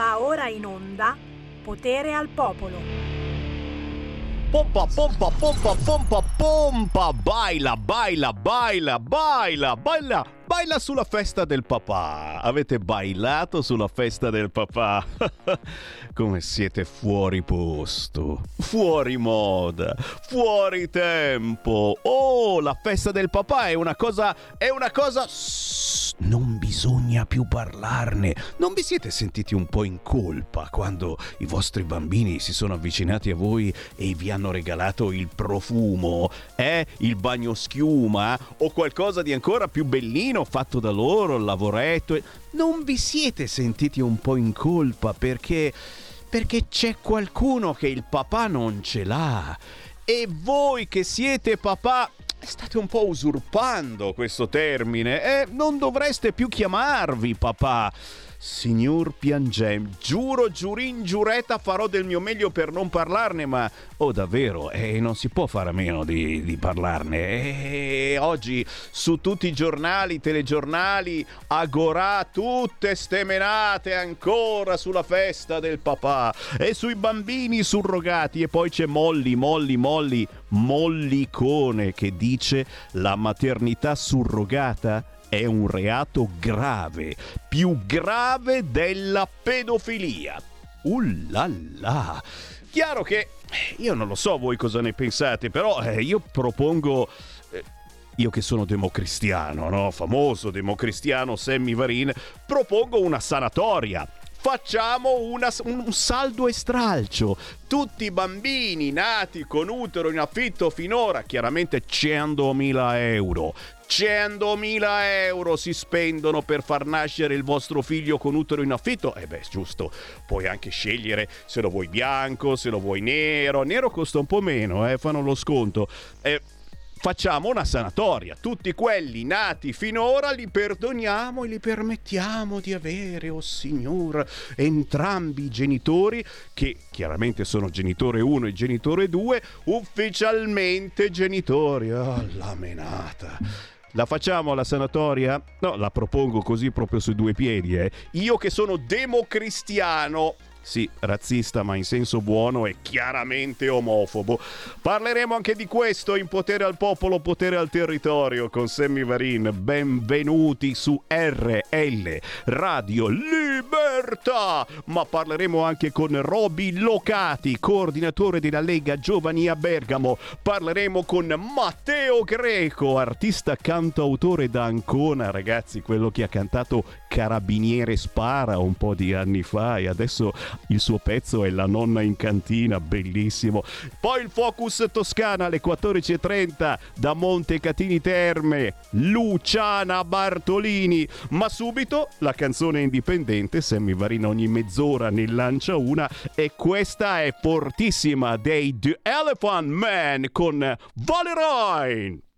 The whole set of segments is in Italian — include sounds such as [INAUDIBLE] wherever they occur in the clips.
Va ora in onda Potere al Popolo. Pompa, pompa, pompa, pompa, pompa, baila, baila, baila, baila, baila, baila sulla festa del papà. Avete bailato sulla festa del papà? [LAUGHS] Come siete fuori posto, fuori moda, fuori tempo. Oh, la festa del papà è una cosa, è una cosa... Non bisogna più parlarne. Non vi siete sentiti un po' in colpa quando i vostri bambini si sono avvicinati a voi e vi hanno regalato il profumo, eh? Il bagno schiuma o qualcosa di ancora più bellino fatto da loro, il lavoretto? Non vi siete sentiti un po' in colpa perché perché c'è qualcuno che il papà non ce l'ha. E voi che siete papà state un po' usurpando questo termine e non dovreste più chiamarvi papà. Signor Piangem, giuro, giurin, giuretta, farò del mio meglio per non parlarne, ma oh davvero, eh, non si può fare a meno di, di parlarne. E oggi su tutti i giornali, telegiornali, agorà, tutte stemenate ancora sulla festa del papà e sui bambini surrogati e poi c'è Molly, Molly, Molly, Mollicone che dice la maternità surrogata è un reato grave, più grave della pedofilia. Ullala! Chiaro che io non lo so voi cosa ne pensate, però eh, io propongo eh, io che sono democristiano, no? famoso democristiano Sammy Varin, propongo una sanatoria facciamo una, un saldo e stralcio. Tutti i bambini nati con utero in affitto finora, chiaramente 100.000 euro. 100.000 euro si spendono per far nascere il vostro figlio con utero in affitto? Eh beh, giusto, puoi anche scegliere se lo vuoi bianco, se lo vuoi nero. Nero costa un po' meno, eh, fanno lo sconto. Eh, facciamo una sanatoria. Tutti quelli nati finora li perdoniamo e li permettiamo di avere, oh Signore, entrambi i genitori, che chiaramente sono genitore 1 e genitore 2, ufficialmente genitori. Oh, la menata. La facciamo la sanatoria? No, la propongo così proprio sui due piedi, eh. Io che sono democristiano sì, razzista ma in senso buono e chiaramente omofobo. Parleremo anche di questo in Potere al Popolo, Potere al Territorio con Sammy Varin. Benvenuti su RL Radio Libertà! Ma parleremo anche con Roby Locati, coordinatore della Lega Giovani a Bergamo. Parleremo con Matteo Greco, artista cantautore da Ancona, ragazzi, quello che ha cantato Carabiniere Spara un po' di anni fa e adesso il suo pezzo è La nonna in cantina, bellissimo. Poi il Focus Toscana alle 14.30 da Montecatini Terme, Luciana Bartolini. Ma subito la canzone indipendente, Sammy Varina ogni mezz'ora ne lancia una e questa è fortissima dei The Elephant Man con Valeroin.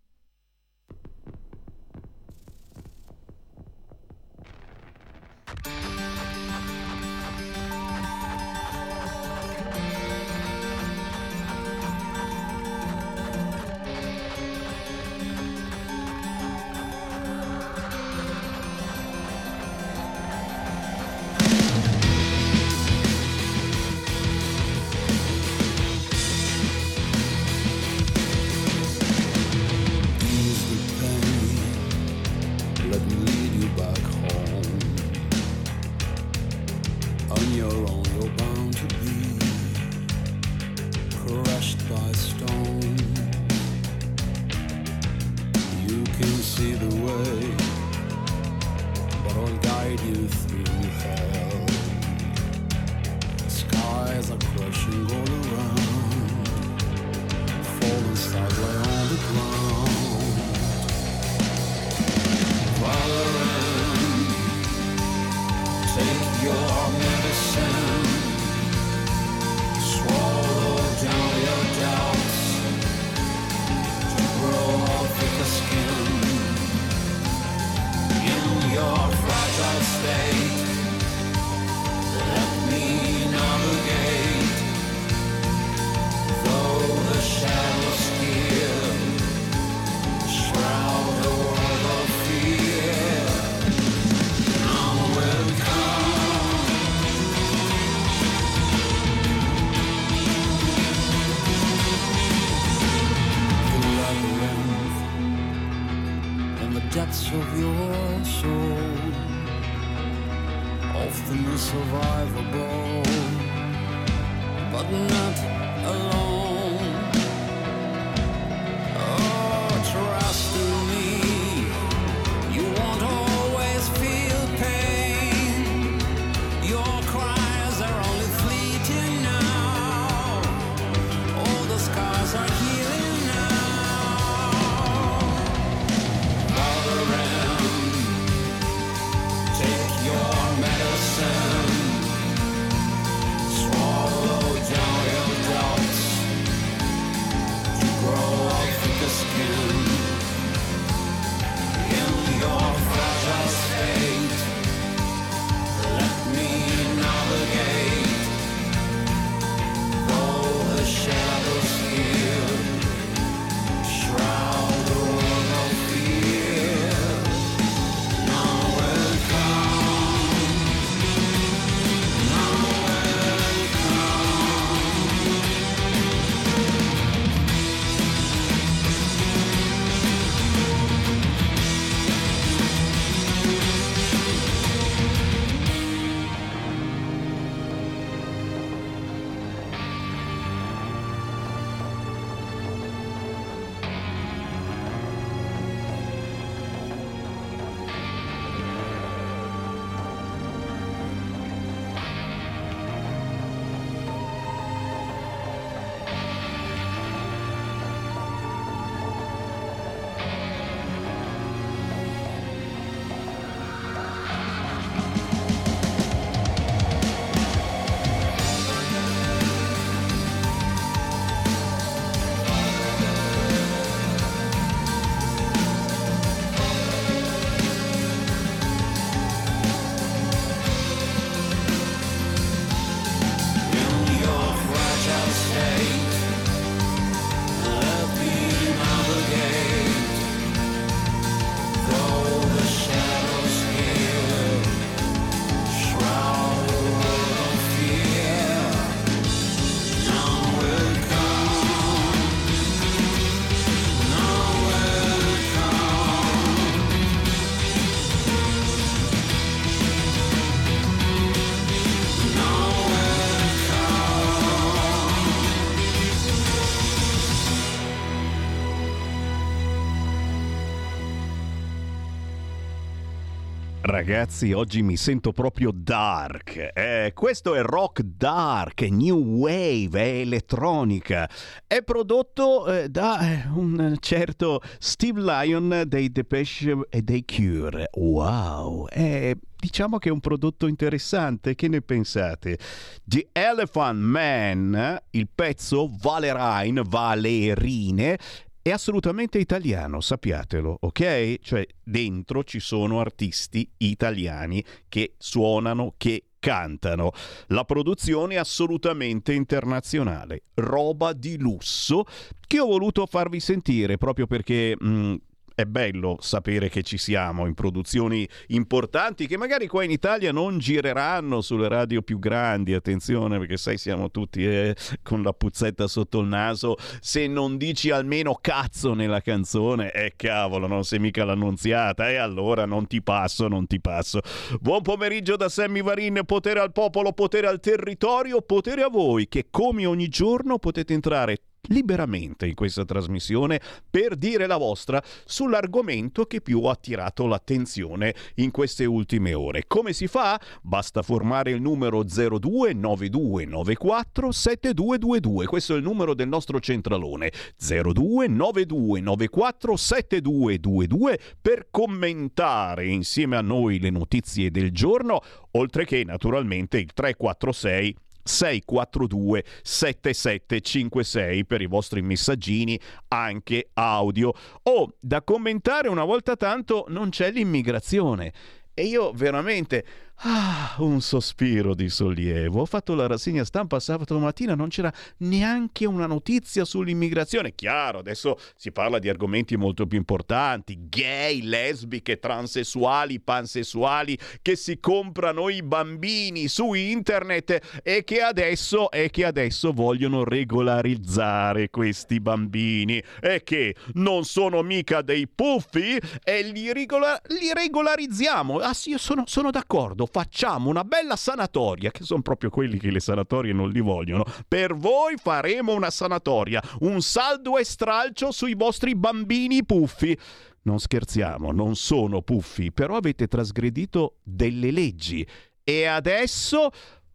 Ragazzi, oggi mi sento proprio dark. Eh, questo è rock dark, new wave, è elettronica. È prodotto eh, da eh, un certo Steve Lyon dei Depeche e dei Cure. Wow, è diciamo che è un prodotto interessante. Che ne pensate? The Elephant Man, il pezzo Valerain, Valerine, è assolutamente italiano, sappiatelo, ok? Cioè dentro ci sono artisti italiani che suonano, che cantano. La produzione è assolutamente internazionale, roba di lusso che ho voluto farvi sentire proprio perché... mh, è bello sapere che ci siamo in produzioni importanti che magari qua in Italia non gireranno sulle radio più grandi, attenzione perché sai siamo tutti eh, con la puzzetta sotto il naso, se non dici almeno cazzo nella canzone, eh cavolo, non sei mica l'annunziata. E allora non ti passo, non ti passo. Buon pomeriggio da Sammy Varin, potere al popolo, potere al territorio, potere a voi che come ogni giorno potete entrare liberamente in questa trasmissione per dire la vostra sull'argomento che più ha attirato l'attenzione in queste ultime ore. Come si fa? Basta formare il numero 029294 7222. Questo è il numero del nostro centralone 029294 7222 per commentare insieme a noi le notizie del giorno, oltre che naturalmente il 346 642 7756 per i vostri messaggini anche audio. O da commentare una volta tanto non c'è l'immigrazione. E io veramente Ah, un sospiro di sollievo. Ho fatto la rassegna stampa sabato mattina, non c'era neanche una notizia sull'immigrazione. Chiaro, adesso si parla di argomenti molto più importanti, gay, lesbiche, transessuali, pansessuali che si comprano i bambini su internet e che adesso e che adesso vogliono regolarizzare questi bambini e che non sono mica dei puffi e li, regola- li regolarizziamo. Ah sì, sono, sono d'accordo facciamo una bella sanatoria, che sono proprio quelli che le sanatorie non li vogliono. Per voi faremo una sanatoria, un saldo e stralcio sui vostri bambini puffi. Non scherziamo, non sono puffi, però avete trasgredito delle leggi. E adesso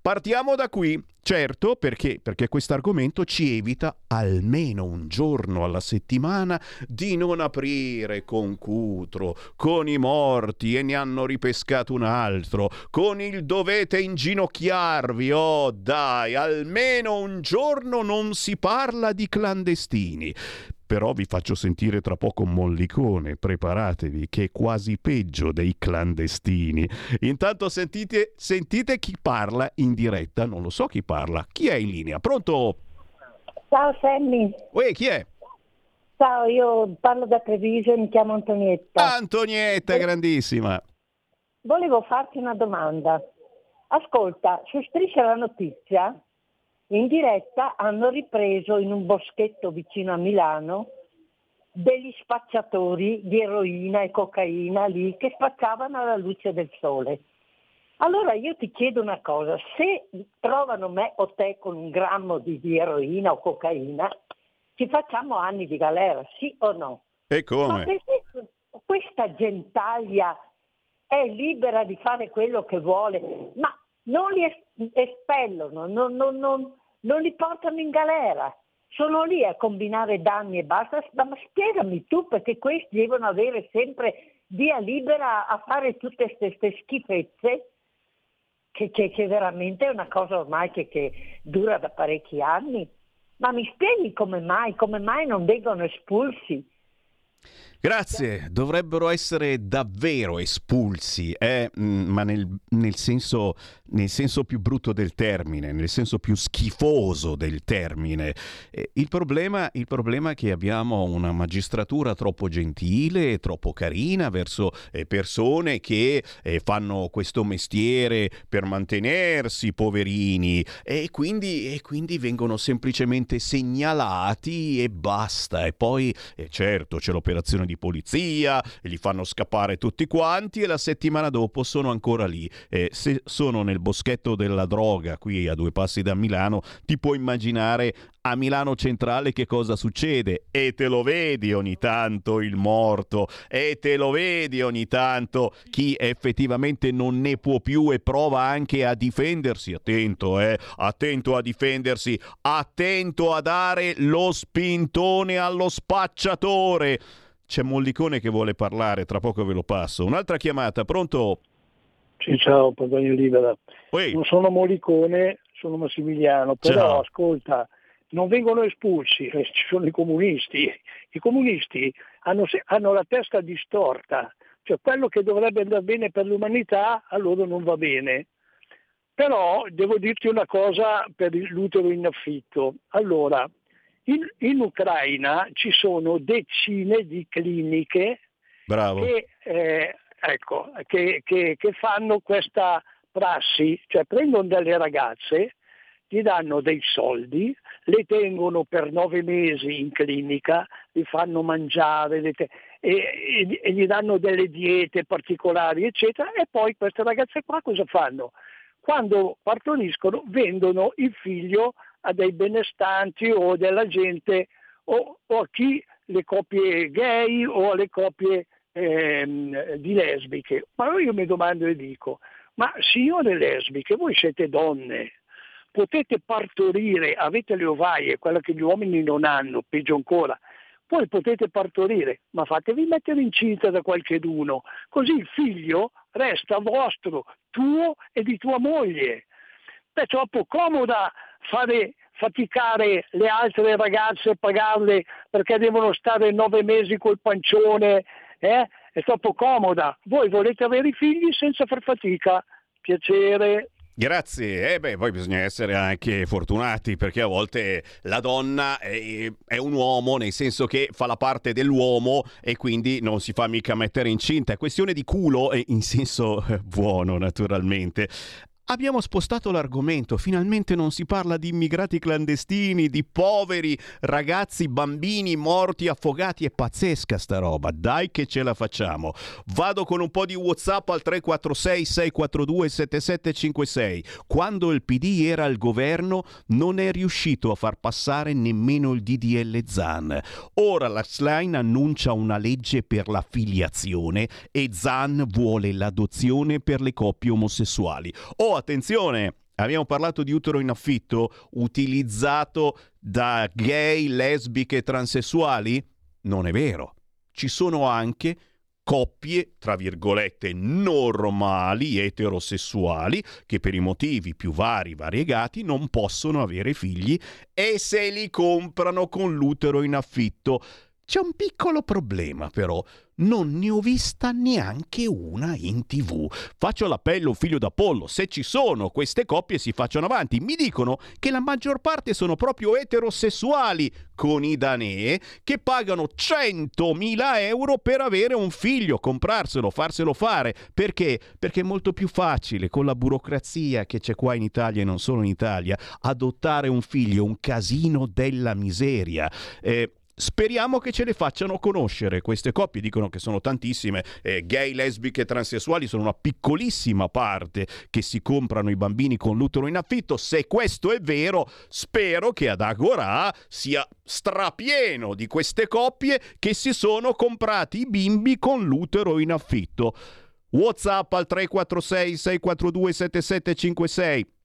partiamo da qui. Certo, perché? Perché questo argomento ci evita almeno un giorno alla settimana di non aprire con Cutro, con i morti e ne hanno ripescato un altro, con il dovete inginocchiarvi. Oh dai, almeno un giorno non si parla di clandestini. Però vi faccio sentire tra poco un mollicone, preparatevi, che è quasi peggio dei clandestini. Intanto sentite, sentite chi parla in diretta, non lo so chi parla. Chi è in linea? Pronto? Ciao Sammy. Uè, chi è? Ciao, io parlo da Treviso e mi chiamo Antonietta. Antonietta, grandissima. Volevo farti una domanda. Ascolta, su Striscia la Notizia, in diretta hanno ripreso in un boschetto vicino a Milano degli spacciatori di eroina e cocaina lì che spacciavano alla luce del sole. Allora io ti chiedo una cosa, se trovano me o te con un grammo di, di eroina o cocaina, ci facciamo anni di galera, sì o no? E come? perché questa gentaglia è libera di fare quello che vuole, ma non li es- espellono, non, non- non- non li portano in galera, sono lì a combinare danni e basta. Ma spiegami tu perché questi devono avere sempre via libera a fare tutte queste schifezze, che, che- che veramente è una cosa ormai che, che dura da parecchi anni. Ma mi spieghi come mai, come mai non vengono espulsi? Grazie, dovrebbero essere davvero espulsi, eh, mm, ma nel, nel senso, nel senso più brutto del termine, nel senso più schifoso del termine. Eh, il, problema, il problema è che abbiamo una magistratura troppo gentile troppo carina verso eh, persone che eh, fanno questo mestiere per mantenersi poverini e quindi, e quindi vengono semplicemente segnalati e basta. E poi, certo, c'è l'operazione di polizia, e li fanno scappare tutti quanti e la settimana dopo sono ancora lì. Eh, se sono nel boschetto della droga, qui a due passi da Milano, ti puoi immaginare a Milano Centrale che cosa succede. E te lo vedi ogni tanto il morto e te lo vedi ogni tanto. Chi effettivamente non ne può più e prova anche a difendersi attento eh attento a difendersi attento a dare lo spintone allo spacciatore c'è Mollicone che vuole parlare tra poco ve lo passo un'altra chiamata pronto Sì, ciao, Pagani Libera. Oi. Non sono Moricone, sono Massimiliano, però Ciao. ascolta, non vengono espulsi, eh, ci sono i comunisti. I comunisti hanno, hanno la testa distorta, cioè quello che dovrebbe andare bene per l'umanità a loro non va bene. Però devo dirti una cosa per l'utero in affitto. Allora, in, in Ucraina ci sono decine di cliniche che, eh, ecco, che, che- che fanno questa prassi, cioè prendono delle ragazze, gli danno dei soldi, le tengono per nove mesi in clinica, li fanno mangiare te- e, e- e gli danno delle diete particolari, eccetera, e poi queste ragazze qua cosa fanno? Quando partoriscono vendono il figlio a dei benestanti o della gente o, o a chi le coppie gay o alle coppie ehm, di lesbiche. Ma io mi domando e dico, ma signore lesbiche, voi siete donne, potete partorire, avete le ovaie, quella che gli uomini non hanno, peggio ancora, poi potete partorire, ma fatevi mettere incinta da qualcheduno, così il figlio resta vostro, tuo e di tua moglie. È troppo comoda fare faticare le altre ragazze e pagarle perché devono stare nove mesi col pancione, eh? è troppo comoda. Voi volete avere i figli senza far fatica. Piacere. Grazie, eh beh, poi bisogna essere anche fortunati perché a volte la donna è, è un uomo, nel senso che fa la parte dell'uomo e quindi non si fa mica mettere incinta. È questione di culo, e in senso eh, buono naturalmente. Abbiamo spostato l'argomento, finalmente non si parla di immigrati clandestini, di poveri ragazzi, bambini morti, affogati, è pazzesca sta roba, dai che ce la facciamo. Vado con un po' di Whatsapp al 346 642 7756. Quando il PD era al governo non è riuscito a far passare nemmeno il DDL Zan. Ora la Slime annuncia una legge per la filiazione e Zan vuole l'adozione per le coppie omosessuali. Oh, attenzione! Abbiamo parlato di utero in affitto utilizzato da gay, lesbiche transessuali? Non è vero. Ci sono anche coppie, tra virgolette, normali, eterosessuali, che per i motivi più vari, variegati, non possono avere figli e se li comprano con l'utero in affitto. C'è un piccolo problema però, non ne ho vista neanche una in tv. Faccio l'appello figlio d'Apollo, se ci sono queste coppie si facciano avanti. Mi dicono che la maggior parte sono proprio eterosessuali con i danee che pagano 100.000 euro per avere un figlio, comprarselo, farselo fare. Perché? Perché è molto più facile con la burocrazia che c'è qua in Italia e non solo in Italia, adottare un figlio, un casino della miseria. Eh, Speriamo che ce le facciano conoscere. Queste coppie dicono che sono tantissime. Eh, gay, lesbiche e transessuali sono una piccolissima parte che si comprano i bambini con l'utero in affitto. Se questo è vero, spero che ad Agora sia strapieno di queste coppie che si sono comprati i bimbi con l'utero in affitto. WhatsApp al 346 642 7756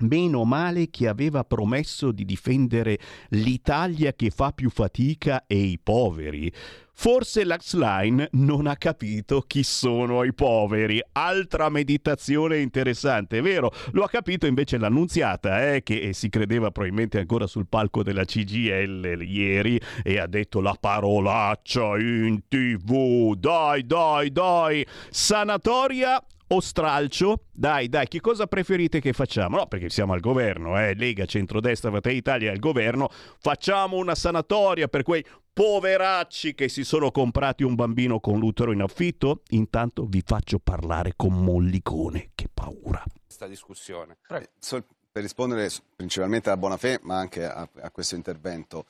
Meno male che aveva promesso di difendere l'Italia che fa più fatica e i poveri. Forse l'Axline non ha capito chi sono i poveri. Altra meditazione interessante, vero? Lo ha capito invece l'annunziata, eh, che si credeva probabilmente ancora sul palco della CGL ieri e ha detto la parolaccia in tv. Dai, dai, dai. Sanatoria o stralcio? Dai, dai, che cosa preferite che facciamo? No, perché siamo al governo, eh? Lega, Centrodestra, Fratelli Italia al governo. Facciamo una sanatoria per quei poveracci che si sono comprati un bambino con l'utero in affitto? Intanto vi faccio parlare con Mollicone. Che paura. Questa discussione. Eh, per rispondere principalmente a Bonafè, ma anche a, a questo intervento,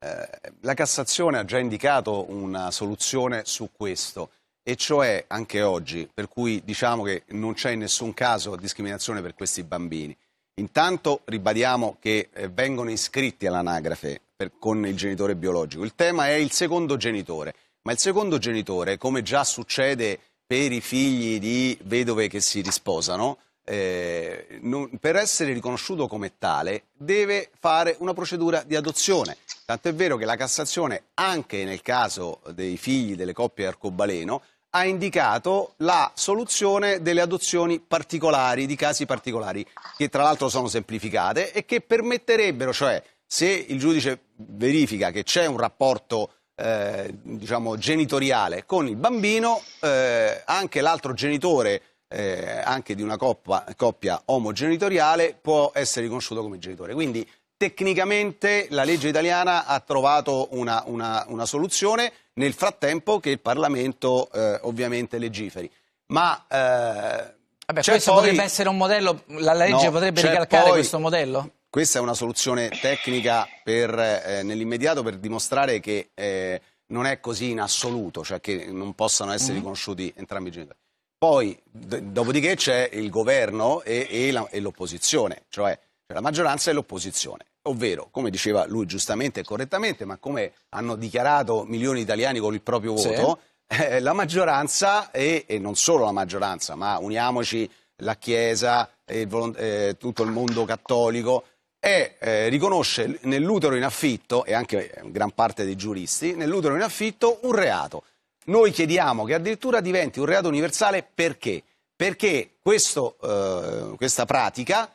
eh, la Cassazione ha già indicato una soluzione su questo e cioè anche oggi, per cui diciamo che non c'è in nessun caso discriminazione per questi bambini. Intanto ribadiamo che eh, vengono iscritti all'anagrafe per, con il genitore biologico. Il tema è il secondo genitore, ma il secondo genitore, come già succede per i figli di vedove che si risposano, eh, non, per essere riconosciuto come tale deve fare una procedura di adozione. Tanto è vero che la Cassazione, anche nel caso dei figli delle coppie arcobaleno, ha indicato la soluzione delle adozioni particolari, di casi particolari, che tra l'altro sono semplificate e che permetterebbero, cioè se il giudice verifica che c'è un rapporto eh, diciamo, genitoriale con il bambino, eh, anche l'altro genitore, eh, anche di una coppia, coppia omogenitoriale, può essere riconosciuto come genitore. Quindi tecnicamente la legge italiana ha trovato una, una, una soluzione nel frattempo che il Parlamento eh, ovviamente legiferi. Ma eh, Vabbè, questo poi... potrebbe essere un modello, la legge no, potrebbe ricalcare poi... questo modello? Questa è una soluzione tecnica per, eh, nell'immediato per dimostrare che eh, non è così in assoluto, cioè che non possano essere mm-hmm. riconosciuti entrambi i genitori. Poi, d- dopodiché c'è il governo e, e, la, e l'opposizione, cioè, cioè la maggioranza e l'opposizione ovvero, come diceva lui giustamente e correttamente, ma come hanno dichiarato milioni di italiani con il proprio voto, sì. eh, la maggioranza, e, e, non solo la maggioranza, ma uniamoci la Chiesa, il, eh, tutto il mondo cattolico, è, eh, riconosce nell'utero in affitto, e anche gran parte dei giuristi, nell'utero in affitto un reato. Noi chiediamo che addirittura diventi un reato universale perché? Perché questo, eh, questa pratica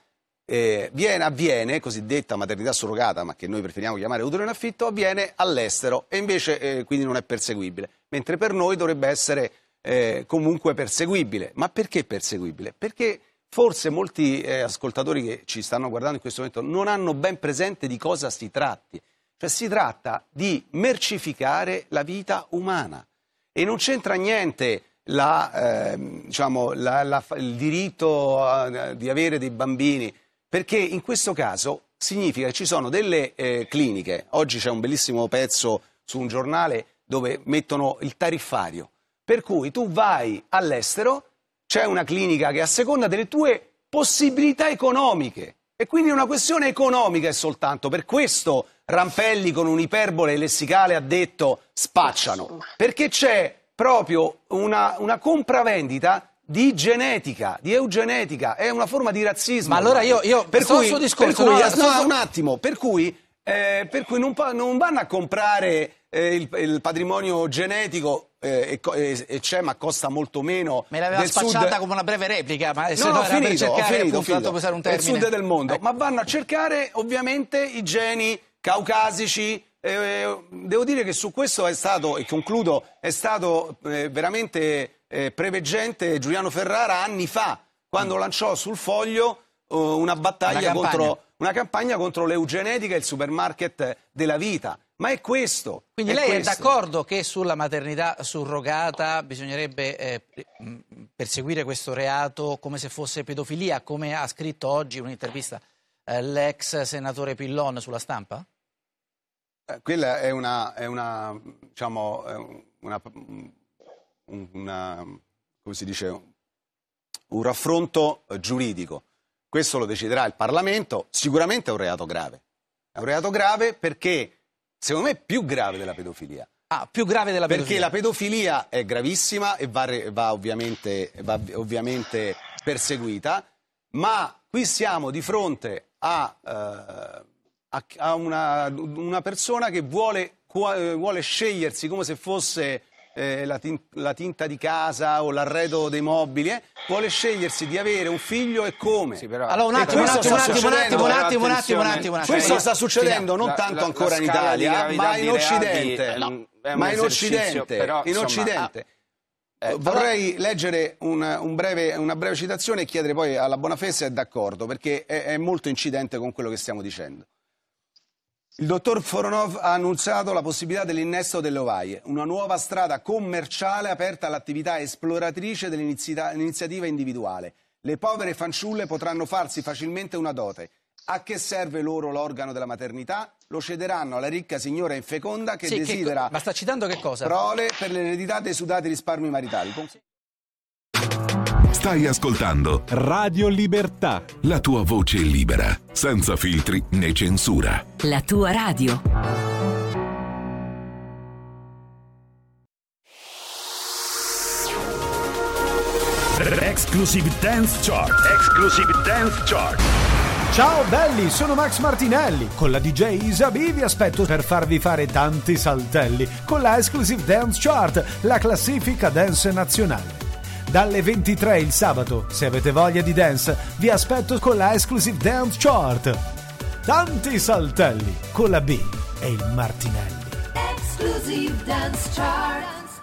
eh, viene, avviene, cosiddetta maternità surrogata, ma che noi preferiamo chiamare utero in affitto, avviene all'estero e invece eh, quindi non è perseguibile, mentre per noi dovrebbe essere eh, comunque perseguibile. Ma perché perseguibile? Perché forse molti eh, ascoltatori che ci stanno guardando in questo momento non hanno ben presente di cosa si tratti. Cioè si tratta di mercificare la vita umana e non c'entra niente la, ehm, diciamo, la- la- il diritto eh, di avere dei bambini, perché in questo caso significa che ci sono delle eh, cliniche, oggi c'è un bellissimo pezzo su un giornale dove mettono il tariffario, per cui tu vai all'estero, c'è una clinica che a seconda delle tue possibilità economiche, e quindi è una questione economica è soltanto, per questo Rampelli con un'iperbole lessicale ha detto spacciano, perché c'è proprio una, una compravendita di genetica, di eugenetica, è una forma di razzismo. Ma allora io- io- per al cui, suo discorso, per cui- no, no, un attimo, per cui, eh, per cui non, non vanno a comprare eh, il, il patrimonio genetico eh, e, co- e- e c'è, ma costa molto meno. Me l'aveva spacciata sud. come una breve replica, ma se No, no, ho finito, ho cercare, finito, ho appunto, finito. usare un È il sud del mondo, Eh. ma vanno a cercare ovviamente i geni caucasici. eh, devo dire che su questo è stato, e concludo, è stato eh, veramente eh, preveggente Giuliano Ferrara anni fa, quando lanciò sul foglio eh, una battaglia Una contro una campagna contro l'eugenetica e il supermarket della vita. Ma è questo. Quindi è lei questo. è d'accordo che sulla maternità surrogata bisognerebbe eh, mh, perseguire questo reato come se fosse pedofilia, come ha scritto oggi in un'intervista eh, l'ex senatore Pillon sulla stampa? Eh, quella è una, è una, diciamo, una, un- una- come si dice, un raffronto giuridico. Questo lo deciderà il Parlamento, sicuramente è un reato grave. È un reato grave perché, secondo me, è più grave della pedofilia. Ah, più grave della Perché pedofilia. la pedofilia è gravissima e va, va ovviamente, va ovviamente perseguita, ma qui siamo di fronte a, eh, a- una, una persona che vuole, eh, vuole scegliersi come se fosse eh, la, tin- la tinta di casa o l'arredo dei mobili, eh, vuole scegliersi di avere un figlio e come. Allora un E attimo, un attimo, un attimo, un attimo, un attimo, un attimo, un attimo, un attimo. Questo Eh, sta succedendo non La- tanto la- ancora in Italia, gravità ma in Occidente. eh, ma in Occidente, però, in insomma, Occidente. ah, eh, Vorrei leggere un- un breve- una breve citazione e chiedere poi alla Bonafè se è d'accordo, perché è, è molto incidente con quello che stiamo dicendo. Il dottor Foronov ha annunciato la possibilità dell'innesto delle ovaie, una nuova strada commerciale aperta all'attività esploratrice dell'iniziativa individuale. Le povere fanciulle potranno farsi facilmente una dote. A che serve loro l'organo della maternità? Lo cederanno alla ricca signora infeconda che Sì, che- desidera ma sta citando che cosa? prole per l'eredità dei sudati risparmi maritali. Con- Stai ascoltando Radio Libertà. la tua voce libera, senza filtri né censura. La tua radio. Exclusive Dance Chart. Exclusive Dance Chart. Ciao belli, sono Max Martinelli. Con la DJ Isabi vi aspetto per farvi fare tanti saltelli con la Exclusive Dance Chart, la classifica dance nazionale. Dalle 23 il sabato, se avete voglia di dance, vi aspetto con la Exclusive Dance Chart. Tanti saltelli con la B e il Martinelli. Exclusive Dance Chart.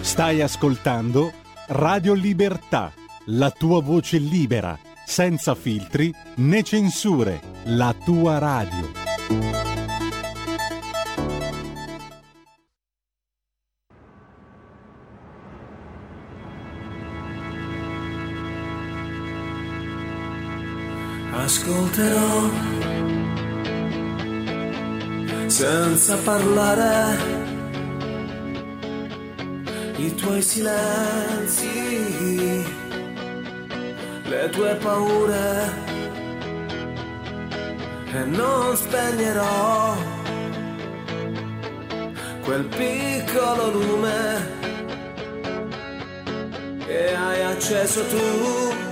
Stai ascoltando Radio Libertà. La tua voce libera, senza filtri né censure. La tua radio. Ascolterò. Senza parlare i tuoi silenzi, le tue paure e non spegnerò quel piccolo lume che hai acceso tu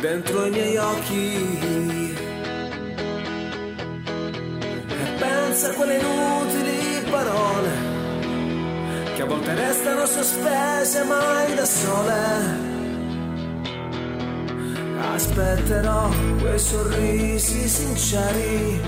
dentro i miei occhi. E pensa a quelle inutili parole che a volte restano sospese mai da sole. Aspetterò quei sorrisi sinceri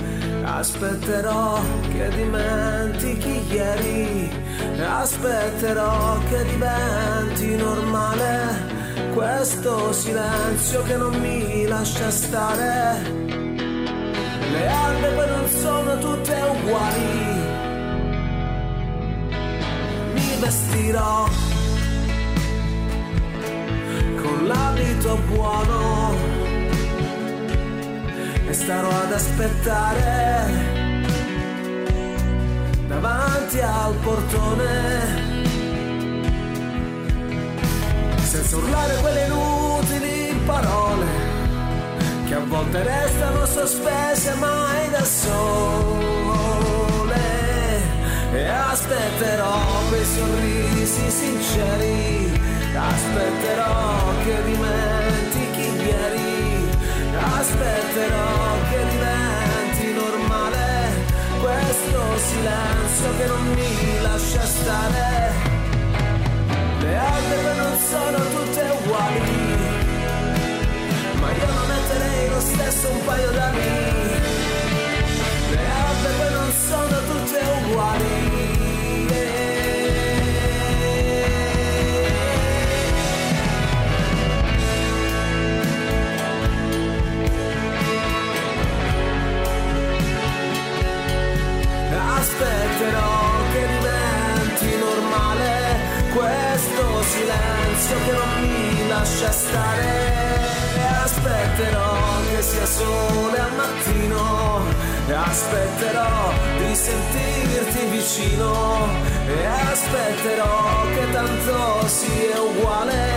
aspetterò che dimentichi ieri aspetterò che diventi normale questo silenzio che non mi lascia stare. Le albe poi non sono tutte uguali, vestirò con l'abito buono e starò ad aspettare davanti al portone senza urlare quelle inutili parole che a volte restano sospese mai da sole. E aspetterò quei sorrisi sinceri aspetterò che dimentichi ieri aspetterò che diventi normale questo silenzio che non mi lascia stare le altre non sono tutte uguali, ma io non metterei lo stesso un paio d'anni. Le altre non sono tutte uguali. Silenzio che non mi lascia stare. Aspetterò che sia sole al mattino. Aspetterò di sentirti vicino. E aspetterò che tanto sia uguale.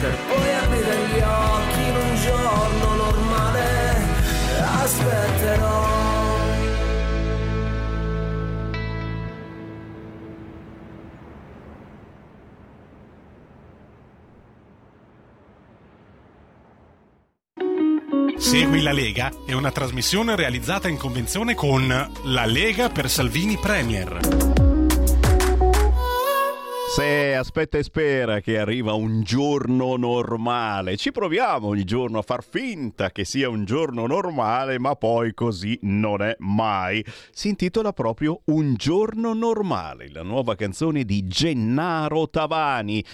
Per poi aprire gli occhi in un giorno normale. Aspetterò Segui la Lega è una trasmissione realizzata in convenzione con La Lega per Salvini Premier. Se aspetta e spera che arriva un giorno normale, ci proviamo ogni giorno a far finta che sia un giorno normale, ma poi così non è mai. Si intitola proprio Un giorno normale, la nuova canzone di Gennaro Tavani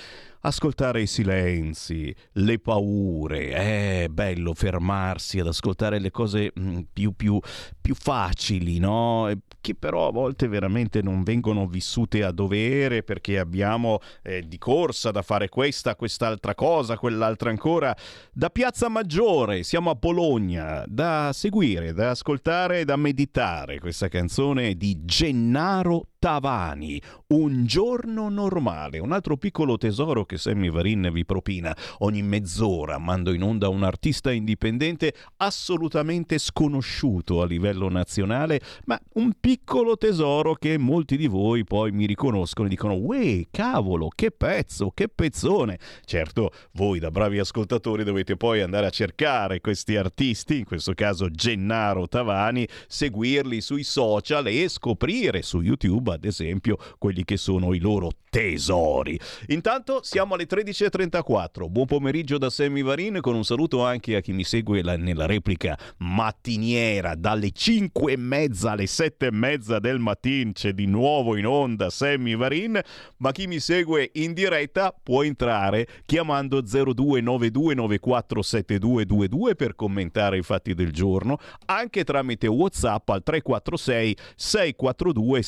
ascoltare i silenzi, le paure. È bello fermarsi ad ascoltare le cose mm, più, più, più facili, no? Che però a volte veramente non vengono vissute a dovere perché abbiamo eh, di corsa da fare questa, quest'altra cosa, quell'altra ancora. Da Piazza Maggiore siamo a Bologna, da seguire, da ascoltare, da meditare questa canzone di Gennaro Tavani, un giorno normale, un altro piccolo tesoro che Sammy Varin vi propina. Ogni mezz'ora mando in onda un artista indipendente assolutamente sconosciuto a livello nazionale, ma un piccolo tesoro che molti di voi poi mi riconoscono e dicono «Uè, cavolo, che pezzo, che pezzone!» Certo, voi da bravi ascoltatori dovete poi andare a cercare questi artisti, in questo caso Gennaro Tavani, seguirli sui social e scoprire su YouTube ad esempio quelli che sono i loro tesori. Intanto siamo alle 13.34. Buon pomeriggio da Sammy Varin con un saluto anche a chi mi segue la, nella replica mattiniera dalle 5 e mezza alle 7 e mezza del mattino c'è di nuovo in onda Sammy Varin, ma chi mi segue in diretta può entrare chiamando 0292947222 per commentare i fatti del giorno, anche tramite WhatsApp al 346 642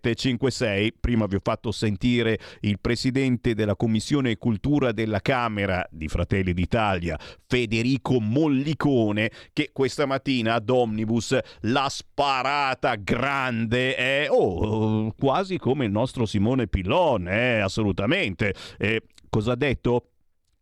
7756. Prima vi ho fatto sentire sentire il presidente della Commissione Cultura della Camera di Fratelli d'Italia, Federico Mollicone, che questa mattina ad Omnibus l'ha sparata grande, eh? oh, quasi come il nostro Simone Pillon, eh? assolutamente. Eh, cosa ha detto?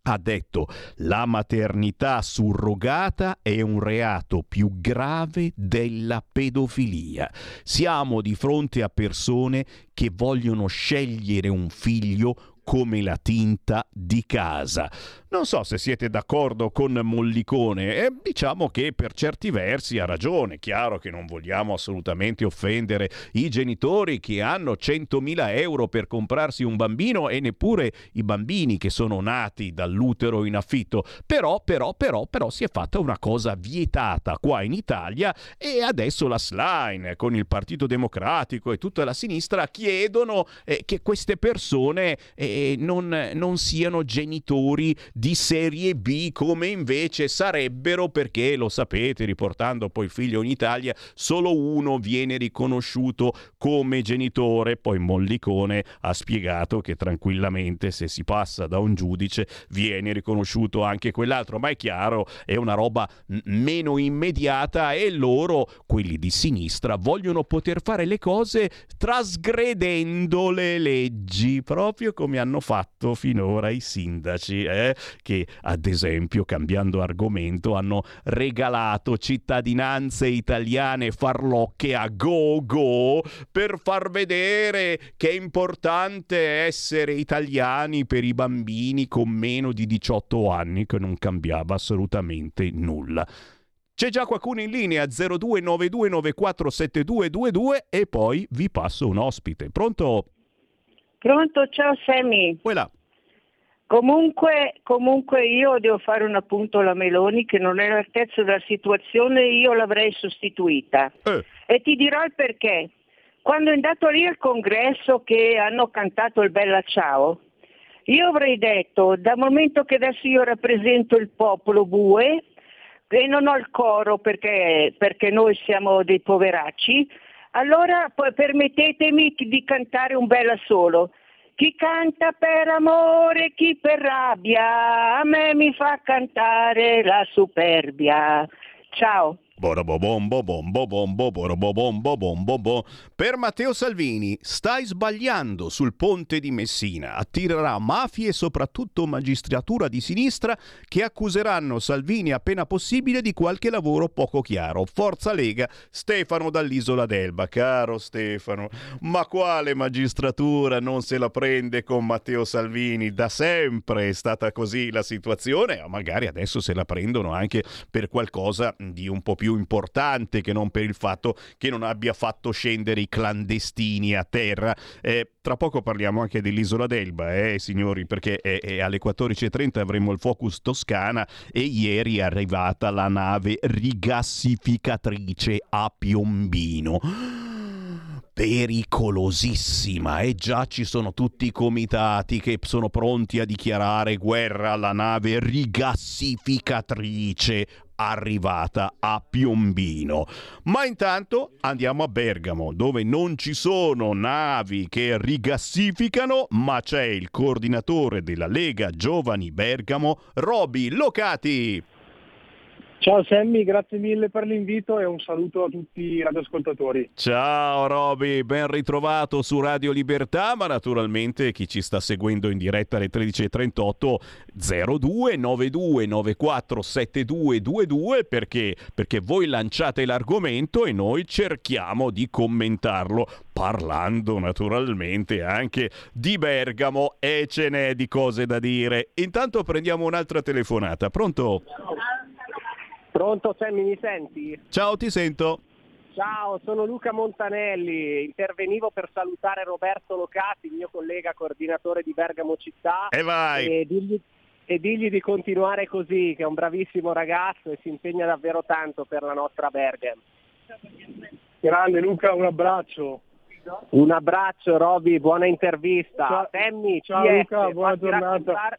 Ha detto la maternità surrogata è un reato più grave della pedofilia. Siamo di fronte a persone che vogliono scegliere un figlio come la tinta di casa. Non so se siete d'accordo con Mollicone, eh, diciamo che per certi versi ha ragione, chiaro che non vogliamo assolutamente offendere i genitori che hanno 100.000 euro per comprarsi un bambino e neppure i bambini che sono nati dall'utero in affitto, però, però, però, però si è fatta una cosa vietata qua in Italia e adesso la Slime con il Partito Democratico e tutta la sinistra chiedono eh, che queste persone eh, e non, non siano genitori di serie B come invece sarebbero perché lo sapete, riportando poi il figlio in Italia, solo uno viene riconosciuto come genitore, poi Mollicone ha spiegato che tranquillamente se si passa da un giudice viene riconosciuto anche quell'altro, ma è chiaro, è una roba meno immediata e loro, quelli di sinistra, vogliono poter fare le cose trasgredendo le leggi, proprio come hanno fatto finora i sindaci, eh? che ad esempio, cambiando argomento, hanno regalato cittadinanze italiane farlocche a go go per far vedere che è importante essere italiani per i bambini con meno di 18 anni, che non cambiava assolutamente nulla. C'è già qualcuno in linea 0292947222 e poi vi passo un ospite. Pronto? Pronto, ciao Sammy. Quella. Comunque, comunque io devo fare un appunto alla Meloni che non è all'altezza della situazione, io l'avrei sostituita. Eh. E ti dirò il perché. Quando è andato lì al congresso che hanno cantato il Bella Ciao, io avrei detto, dal momento che adesso io rappresento il popolo bue e non ho il coro perché, perché noi siamo dei poveracci, allora permettetemi di cantare un Bella solo. Chi canta per amore, chi per rabbia, a me mi fa cantare la superbia. Ciao. Per Matteo Salvini, stai sbagliando sul ponte di Messina. Attirerà mafie e soprattutto magistratura di sinistra che accuseranno Salvini appena possibile di qualche lavoro poco chiaro. Forza Lega, Stefano dall'Isola d'Elba. Caro Stefano, ma quale magistratura non se la prende con Matteo Salvini? Da sempre è stata così la situazione, magari adesso se la prendono anche per qualcosa di un po' più importante che non per il fatto che non abbia fatto scendere i clandestini a terra. Eh, tra poco parliamo anche dell'isola d'Elba, eh, signori, perché è, è alle 14.30 avremo il Focus Toscana e ieri è arrivata la nave rigassificatrice a Piombino pericolosissima e già ci sono tutti i comitati che sono pronti a dichiarare guerra alla nave rigassificatrice arrivata a Piombino. Ma intanto andiamo a Bergamo, dove non ci sono navi che rigassificano, ma c'è il coordinatore della Lega Giovani Bergamo, Roby Locati. Ciao Sammy, grazie mille per l'invito e un saluto a tutti i radioascoltatori. Ciao Roby, ben ritrovato su Radio Libertà, ma naturalmente chi ci sta seguendo in diretta alle 13.38 0292947222 perché? Perché voi lanciate l'argomento e noi cerchiamo di commentarlo parlando naturalmente anche di Bergamo e ce n'è di cose da dire. Intanto prendiamo un'altra telefonata. Pronto? Pronto Sammy, mi senti? Ciao, ti sento. Ciao, sono Luca Montanelli, intervenivo per salutare Roberto Locati, mio collega coordinatore di Bergamo Città. E vai! E dirgli, e dirgli di continuare così, che è un bravissimo ragazzo e si impegna davvero tanto per la nostra Bergamo. Grande Luca, un abbraccio. Un abbraccio Roby, buona intervista. Ciao, Sammy, ciao Luca, buona giornata. raccontare-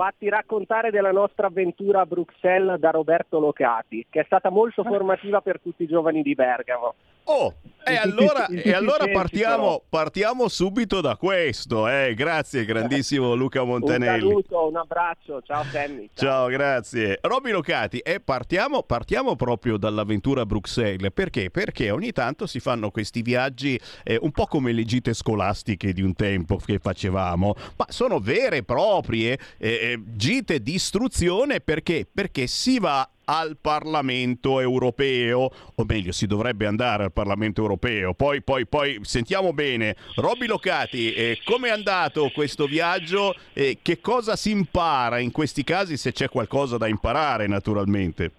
Fatti raccontare della nostra avventura a Bruxelles da Roberto Locati, che è stata molto formativa per tutti i giovani di Bergamo. Oh, e allora, e allora partiamo, partiamo subito da questo. Eh. Grazie, grandissimo [LAUGHS] Luca Un Montanelli. saluto, un abbraccio, ciao Sammy. Ciao, grazie. Robby Locati, e partiamo, partiamo proprio dall'avventura a Bruxelles. Perché? Perché ogni tanto si fanno questi viaggi eh, un po' come le gite scolastiche di un tempo che facevamo, ma sono vere e proprie eh, eh, gite di istruzione perché? Perché si va al Parlamento europeo, o meglio, si dovrebbe andare al Parlamento europeo. Poi, poi, poi sentiamo bene. Robby Locati, eh, come è andato questo viaggio? e che cosa si impara in questi casi, se c'è qualcosa da imparare, naturalmente?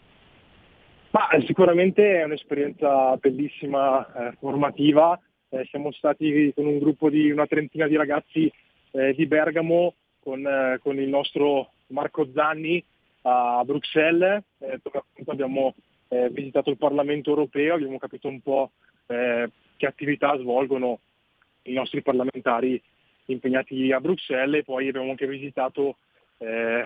Ma eh, sicuramente è un'esperienza bellissima, eh, formativa. Eh, siamo stati con un gruppo di una trentina di ragazzi eh, di Bergamo con, eh, con il nostro Marco Zanni a Bruxelles, eh, dove appunto abbiamo eh, visitato il Parlamento europeo, abbiamo capito un po' eh, che attività svolgono i nostri parlamentari impegnati a Bruxelles e poi abbiamo anche visitato eh,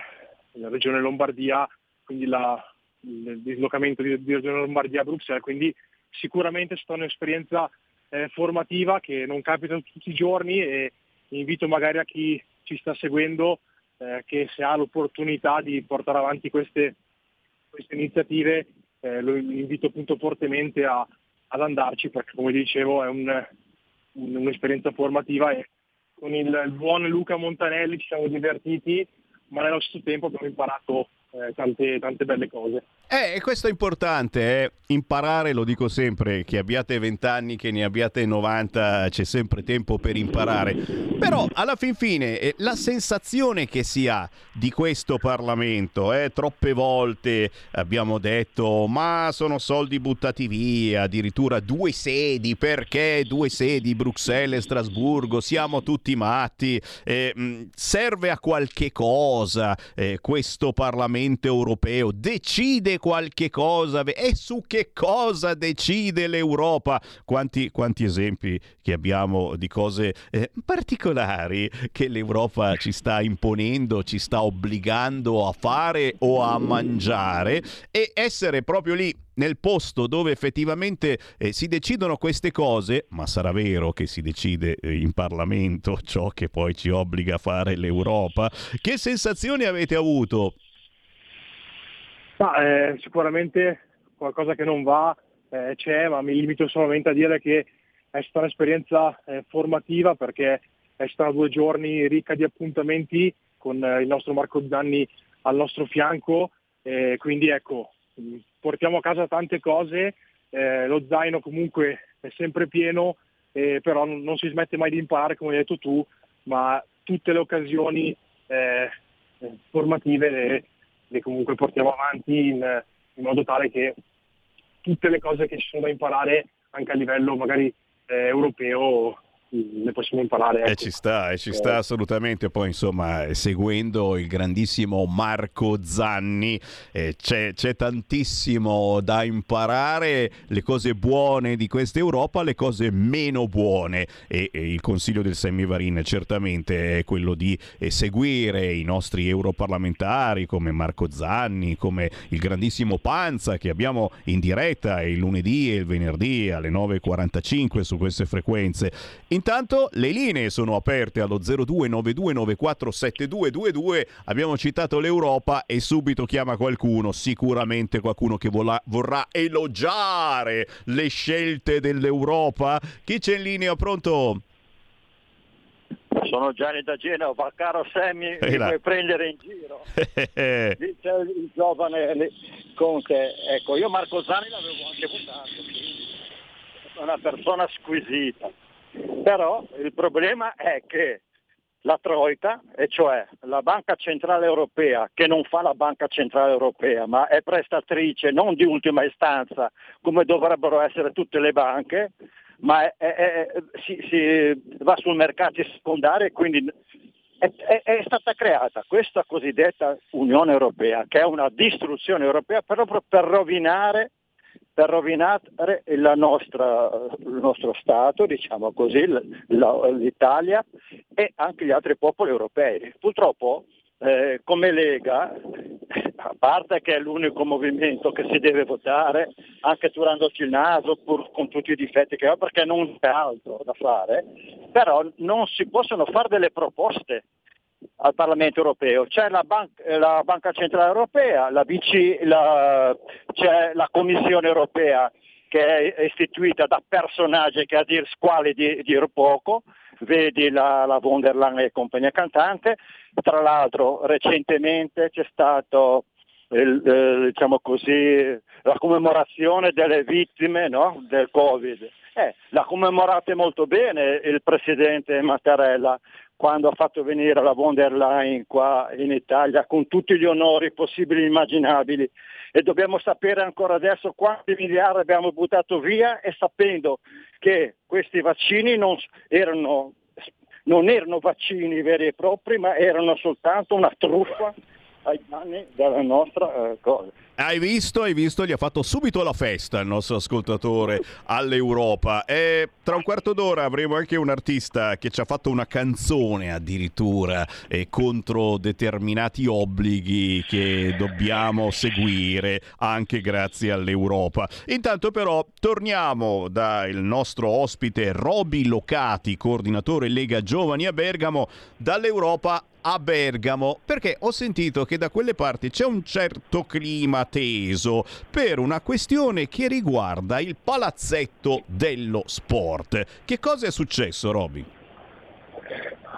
la regione Lombardia, quindi la, il dislocamento di, di regione Lombardia a Bruxelles, quindi sicuramente è stata un'esperienza eh, formativa che non capita tutti i giorni e invito magari a chi ci sta seguendo eh, che se ha l'opportunità di portare avanti queste, queste iniziative eh, lo invito appunto fortemente a, ad andarci perché come dicevo è un, un, un'esperienza formativa e con il, il, buon Luca Montanelli ci siamo divertiti ma nello stesso tempo abbiamo imparato eh, tante, tante belle cose. Eh, questo è importante, eh? imparare, lo dico sempre, che abbiate 20 anni, che ne abbiate 90, c'è sempre tempo per imparare. Però alla fin fine eh, la sensazione che si ha di questo Parlamento, eh, troppe volte abbiamo detto ma sono soldi buttati via, addirittura due sedi, perché due sedi, Bruxelles e Strasburgo, siamo tutti matti, eh, mh, serve a qualche cosa eh, questo Parlamento europeo, decide qualche cosa e su che cosa decide l'Europa. Quanti, quanti esempi che abbiamo di cose eh, particolari che l'Europa ci sta imponendo, ci sta obbligando a fare o a mangiare e essere proprio lì nel posto dove effettivamente eh, si decidono queste cose, ma sarà vero che si decide eh, in Parlamento ciò che poi ci obbliga a fare l'Europa. Che sensazioni avete avuto? Ma, eh, sicuramente qualcosa che non va eh, c'è, ma mi limito solamente a dire che è stata un'esperienza eh, formativa perché è stata due giorni ricca di appuntamenti con eh, il nostro Marco Zanni al nostro fianco, quindi ecco, portiamo a casa tante cose, eh, lo zaino comunque è sempre pieno, però non, non, si smette mai di imparare come hai detto tu, ma tutte le occasioni eh, formative le comunque portiamo avanti in, in, modo tale che tutte le cose che ci sono da imparare anche a livello magari eh, europeo ne possiamo imparare. Ecco. E ci sta, e ci sta eh. assolutamente. Poi, insomma, seguendo il grandissimo Marco Zanni, eh, c'è, c'è, tantissimo da imparare, le cose buone di questa Europa, le cose meno buone. E, e il consiglio del Semivarin certamente è quello di eh, seguire i nostri europarlamentari come Marco Zanni, come il grandissimo Panza che abbiamo in diretta il lunedì e il venerdì alle 9.45 su queste frequenze. Intanto le linee sono aperte allo 0292947222. Abbiamo citato l'Europa e subito chiama qualcuno, sicuramente qualcuno che vorrà, vorrà elogiare le scelte dell'Europa. Chi c'è in linea? Pronto? Sono Gianni da Genova, caro Sammy, mi puoi prendere in giro. [LAUGHS] Dice il giovane Conte, ecco, io Marco Zani l'avevo anche votato, è una persona squisita. Però il problema è che la Troica, e cioè la Banca Centrale Europea, che non fa la Banca Centrale Europea, ma è prestatrice non di ultima istanza, come dovrebbero essere tutte le banche, ma è, è, è, si, si, va sul mercato secondario e quindi è, stata creata questa cosiddetta Unione Europea, che è una distruzione europea proprio per rovinare per rovinare nostra, il nostro Stato, diciamo così, l'Italia e anche gli altri popoli europei. Purtroppo eh, come Lega, a parte che è l'unico movimento che si deve votare, anche turandoci il naso, pur con tutti i difetti che ha, perché non c'è altro da fare, però non si possono fare delle proposte al Parlamento europeo. C'è la, Ban- la Banca Centrale Europea, la BC, la, c'è la Commissione Europea che è istituita da personaggi che a dir squali di dir poco, vedi la, la von der Leyen e compagnia cantante, tra l'altro recentemente c'è stato il, eh, diciamo la commemorazione delle vittime no? del Covid. Eh, l'ha commemorate molto bene il Presidente Mattarella quando ha fatto venire la von der Leyen qua in Italia con tutti gli onori possibili e immaginabili. E dobbiamo sapere ancora adesso quanti miliardi abbiamo buttato via e sapendo che questi vaccini non erano, non erano vaccini veri e propri ma erano soltanto una truffa ai danni della nostra eh, cosa. Hai visto, hai visto, gli ha fatto subito la festa il nostro ascoltatore all'Europa. E tra un quarto d'ora avremo anche un artista che ci ha fatto una canzone addirittura eh, contro determinati obblighi che dobbiamo seguire anche grazie all'Europa. Intanto però torniamo dal nostro ospite Roby Locati, coordinatore Lega Giovani a Bergamo, dall'Europa a Bergamo perché ho sentito che da quelle parti c'è un certo clima teso per una questione che riguarda il palazzetto dello sport. Che cosa è successo, Roby?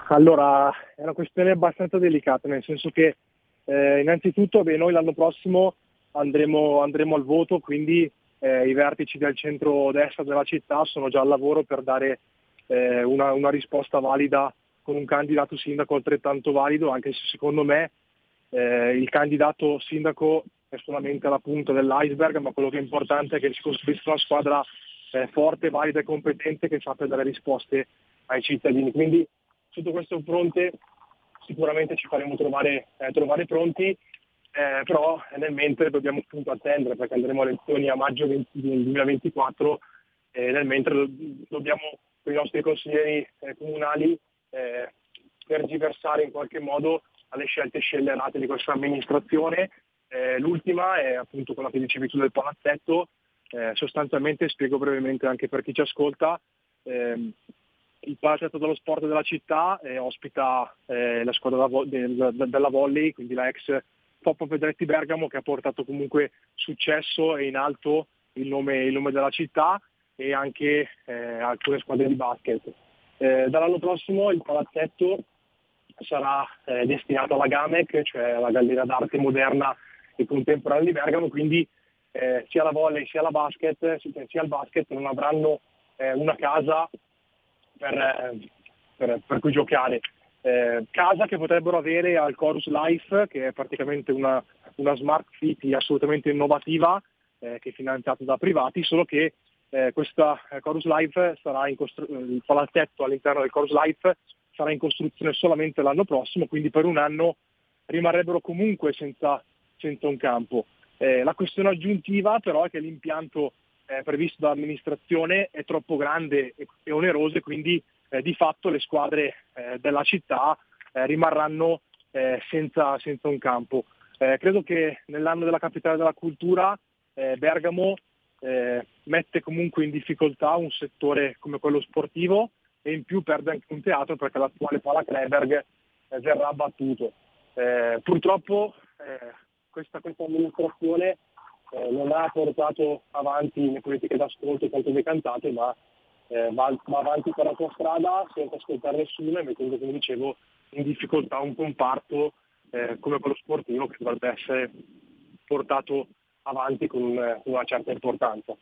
Allora, è una questione abbastanza delicata, nel senso che eh, innanzitutto beh, noi l'anno prossimo andremo, andremo al voto, quindi eh, i vertici del centro-destra della città sono già al lavoro per dare eh, una, una risposta valida con un candidato sindaco altrettanto valido, anche se secondo me eh, il candidato sindaco è solamente la punta dell'iceberg, ma quello che è importante è che si costruisca una squadra eh, forte, valida e competente che sappia dare risposte ai cittadini. Quindi sotto questo fronte sicuramente ci faremo trovare, eh, trovare pronti, eh, però nel mentre dobbiamo appunto attendere perché andremo alle elezioni a maggio 20, 2024 e nel mentre dobbiamo con i nostri consiglieri eh, comunali eh, tergiversare in qualche modo alle scelte scellerate di questa amministrazione. Eh, l'ultima è appunto quella che dicevi tu del palazzetto, eh, sostanzialmente spiego brevemente anche per chi ci ascolta, ehm, il palazzetto dello sport della città eh, ospita eh, la squadra vo- del, della volley, quindi la ex Poppo Pedretti Bergamo che ha portato comunque successo e in alto il nome, il nome della città e anche eh, alcune squadre di basket. Eh, dall'anno prossimo il palazzetto sarà eh, destinato alla GAMEC, cioè alla Galleria d'Arte Moderna e Contemporanea di Bergamo, quindi eh, sia la volley sia la basket, sia il basket non avranno eh, una casa per, eh, per, per cui giocare. Eh, casa che potrebbero avere al Chorus Life, che è praticamente una, una smart city assolutamente innovativa, che è finanziata da privati, solo che eh, questa eh, Chorus Life sarà in costru- il palazzetto all'interno del Chorus Life sarà in costruzione solamente l'anno prossimo, quindi per un anno rimarrebbero comunque senza, senza un campo. Eh, la questione aggiuntiva però è che l'impianto eh, previsto dall'amministrazione è troppo grande e, e oneroso e quindi eh, di fatto le squadre eh, della città rimarranno senza, senza, un campo. credo che nell'anno della capitale della cultura Bergamo eh, mette comunque in difficoltà un settore come quello sportivo e in più perde anche un teatro perché l'attuale Pala Kleberg eh, verrà abbattuto. Eh, purtroppo eh, questa, questa, amministrazione eh, non ha portato avanti le politiche d'ascolto tanto decantate, ma eh, va, va, avanti per la sua strada senza ascoltare nessuno e mettendo, come dicevo, in difficoltà un comparto come quello sportivo che dovrebbe essere portato avanti con una certa importanza.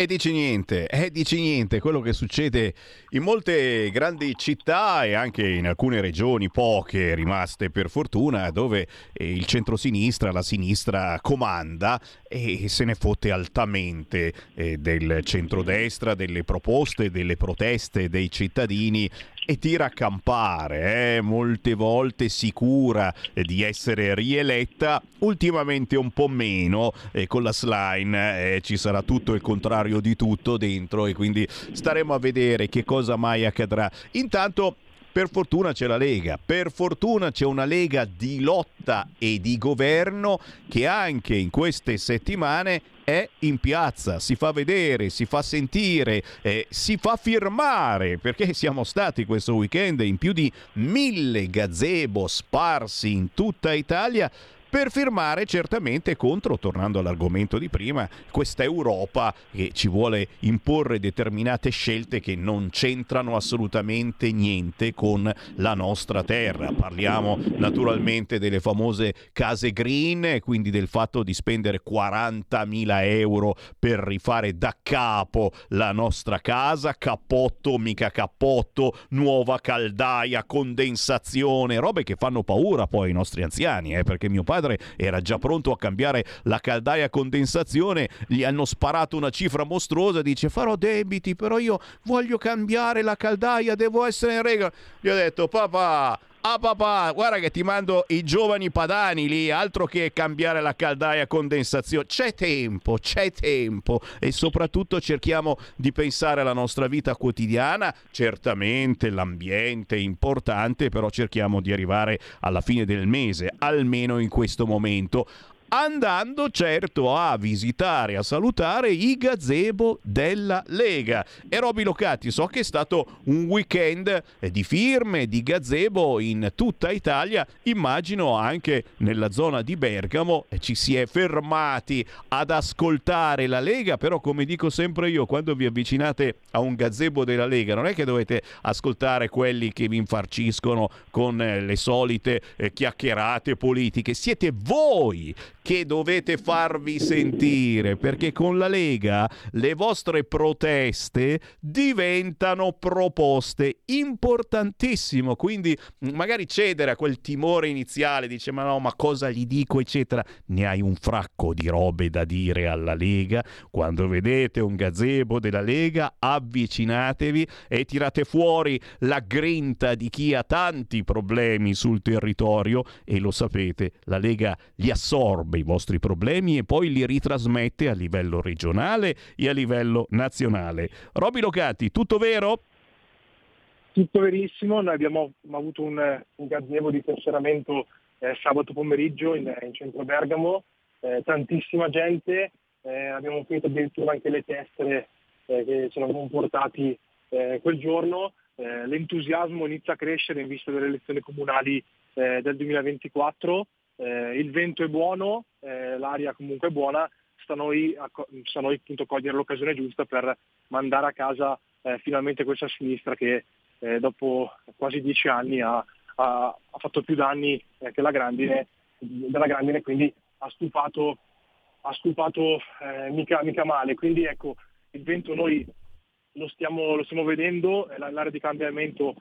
E dici niente, e dici niente, quello che succede in molte grandi città e anche in alcune regioni, poche rimaste per fortuna, dove eh, il centro-sinistra, la sinistra comanda e se ne fotte altamente eh, del centrodestra, delle proposte, delle proteste dei cittadini e tira a campare, eh? molte volte sicura di essere rieletta, ultimamente un po' meno, e con la slime eh, ci sarà tutto il contrario di tutto dentro e quindi staremo a vedere che cosa mai accadrà. Intanto per fortuna c'è la Lega, per fortuna c'è una Lega di lotta e di governo che anche in queste settimane è in piazza, si fa vedere, si fa sentire, eh, si fa firmare, perché siamo stati questo weekend in più di mille gazebo sparsi in tutta Italia per firmare certamente contro, tornando all'argomento di prima, questa Europa che ci vuole imporre determinate scelte che non c'entrano assolutamente niente con la nostra terra. Parliamo naturalmente delle famose case green, quindi del fatto di spendere 40.000 euro per rifare da capo la nostra casa, cappotto, mica cappotto, nuova caldaia, condensazione, robe che fanno paura poi ai nostri anziani, eh, perché mio padre padre era già pronto a cambiare la caldaia a condensazione, gli hanno sparato una cifra mostruosa, dice farò debiti, però io voglio cambiare la caldaia, devo essere in regola. Gli ho detto papà, Ah papà, guarda che ti mando i giovani padani lì, altro che cambiare la caldaia a condensazione. C'è tempo, c'è tempo e soprattutto cerchiamo di pensare alla nostra vita quotidiana. Certamente l'ambiente è importante, però cerchiamo di arrivare alla fine del mese, almeno in questo momento andando certo a visitare, a salutare i gazebo della Lega. E Roby Locati, so che è stato un weekend di firme di gazebo in tutta Italia, immagino anche nella zona di Bergamo ci si è fermati ad ascoltare la Lega, però come dico sempre io, quando vi avvicinate a un gazebo della Lega, non è che dovete ascoltare quelli che vi infarciscono con eh, le solite eh, chiacchierate politiche, siete voi che dovete farvi sentire perché con la Lega le vostre proteste diventano proposte importantissimo. Quindi magari cedere a quel timore iniziale dice ma no ma cosa gli dico? eccetera. Ne hai un fracco di robe da dire alla Lega. Quando vedete un gazebo della Lega avvicinatevi e tirate fuori la grinta di chi ha tanti problemi sul territorio. E lo sapete la Lega li assorbe i vostri problemi e poi li ritrasmette a livello regionale e a livello nazionale. Roby Locati, tutto vero? Tutto verissimo, noi abbiamo avuto un, un gazebo di tesseramento eh, sabato pomeriggio in, in centro Bergamo, eh, tantissima gente, eh, abbiamo finito addirittura anche le tessere eh, che ce l'avevamo portati eh, quel giorno, eh, l'entusiasmo inizia a crescere in vista delle elezioni comunali del 2024 eh, il vento è buono, eh, l'aria comunque è buona, sta a noi, sta a noi appunto cogliere l'occasione giusta per mandare a casa eh, finalmente questa sinistra che eh, dopo quasi dieci anni ha, ha, ha fatto più danni eh, che la grandine, della grandine, quindi ha stupato, ha stupato eh, mica, mica, male. Quindi ecco, il vento noi lo stiamo, lo stiamo vedendo, l'area di cambiamento,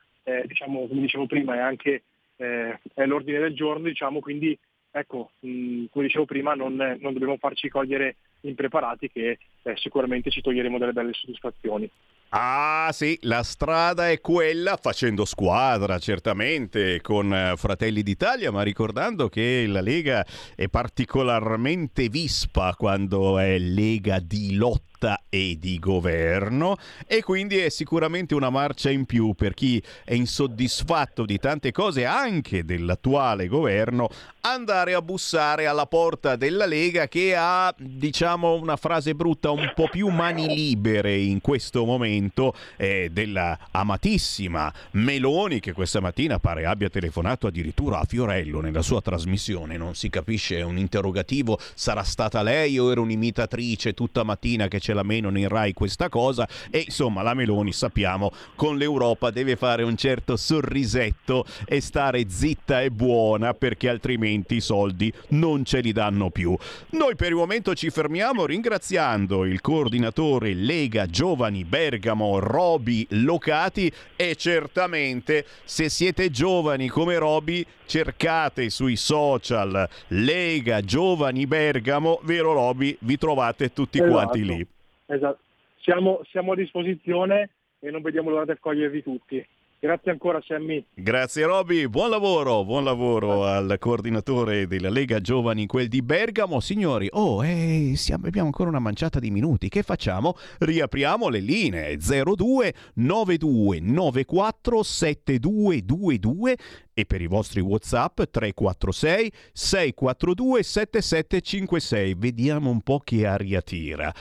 diciamo, come dicevo prima, è anche eh, è l'ordine del giorno, diciamo, quindi ecco, mh, come dicevo prima, non, non, dobbiamo farci cogliere impreparati che eh, sicuramente ci toglieremo delle belle soddisfazioni. Ah sì, la strada è quella, facendo squadra certamente con eh, Fratelli d'Italia, ma ricordando che la Lega è particolarmente vispa quando è Lega di lotta lotta e di governo e quindi è sicuramente una marcia in più per chi è insoddisfatto di tante cose anche dell'attuale governo andare a bussare alla porta della Lega che ha diciamo una frase brutta un po' più mani libere in questo momento eh, della amatissima Meloni che questa mattina pare abbia telefonato addirittura a Fiorello nella sua trasmissione non si capisce un interrogativo sarà stata lei o era un'imitatrice tutta mattina che ce la meno in Rai questa cosa e insomma la Meloni sappiamo con l'Europa deve fare un certo sorrisetto e stare zitta e buona perché altrimenti i soldi non ce li danno più. Noi per il momento ci fermiamo ringraziando il coordinatore Lega Giovani Bergamo Roby Locati e certamente se siete giovani come Roby cercate sui social Lega Giovani Bergamo, vero Roby, vi trovate tutti esatto. quanti lì. Esatto. Siamo, siamo a disposizione e non vediamo l'ora di accogliervi tutti. Grazie ancora Sammy. Grazie Roby, buon lavoro, buon lavoro al coordinatore della Lega Giovani, quel di Bergamo. Signori, oh, eh, siamo, abbiamo ancora una manciata di minuti, che facciamo? Riapriamo le linee 02 92 94 7222 e per i vostri WhatsApp 346 642 7756. Vediamo un po' che aria tira.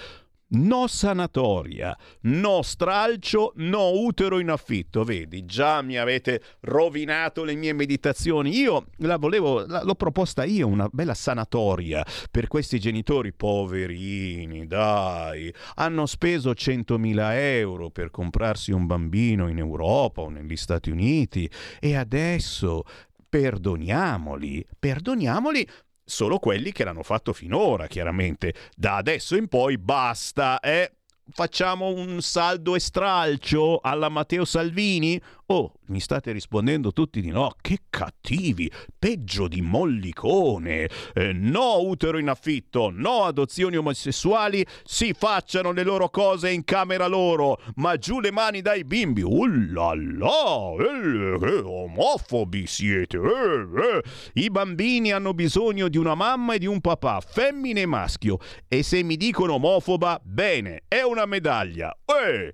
No sanatoria, no stralcio, no utero in affitto. Vedi, già mi avete rovinato le mie meditazioni. Io la volevo, la, l'ho proposta io, una bella sanatoria per questi genitori poverini, dai. Hanno speso 100.000 euro per comprarsi un bambino in Europa o negli Stati Uniti e adesso perdoniamoli, perdoniamoli solo quelli che l'hanno fatto finora, chiaramente. Da adesso in poi basta, eh? Facciamo un saldo e stralcio alla Matteo Salvini? Oh, mi state rispondendo tutti di no, che cattivi, peggio di mollicone. Eh, no utero in affitto, no adozioni omosessuali, si facciano le loro cose in camera loro, ma giù le mani dai bimbi. Ullala, eh, eh, omofobi siete. Eh, eh. I bambini hanno bisogno di una mamma e di un papà, femmine e maschio. E se mi dicono omofoba, bene, è una medaglia. Eh.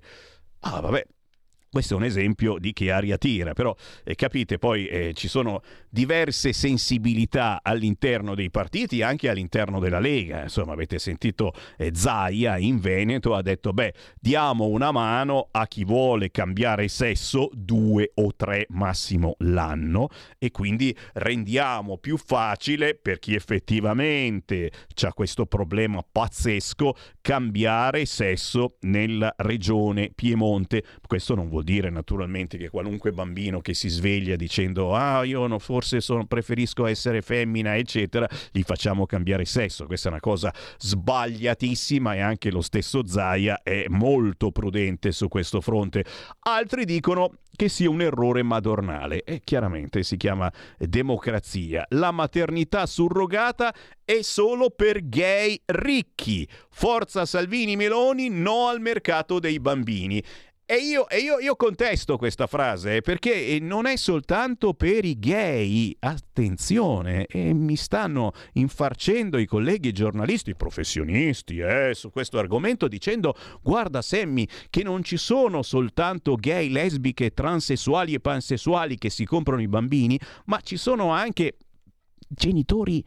Ah, vabbè, questo è un esempio di che aria tira, però eh, capite, poi eh, ci sono diverse sensibilità all'interno dei partiti, anche all'interno della Lega. Insomma, avete sentito eh, Zaia in Veneto ha detto, beh, diamo una mano a chi vuole cambiare sesso due o tre massimo l'anno e quindi rendiamo più facile per chi effettivamente ha questo problema pazzesco cambiare sesso nella regione Piemonte. Questo non vuol vuol dire naturalmente che qualunque bambino che si sveglia dicendo ah io no, forse sono, preferisco essere femmina eccetera, gli facciamo cambiare sesso. Questa è una cosa sbagliatissima e anche lo stesso Zaia è molto prudente su questo fronte. Altri dicono che sia un errore madornale e chiaramente si chiama democrazia. La maternità surrogata è solo per gay ricchi. Forza Salvini Meloni, no al mercato dei bambini. E io, e io, io, contesto questa frase perché non è soltanto per i gay, attenzione, e mi stanno infarcendo i colleghi giornalisti, i professionisti eh, su questo argomento dicendo guarda Sammy che non ci sono soltanto gay, lesbiche, transessuali e pansessuali che si comprano i bambini, ma ci sono anche genitori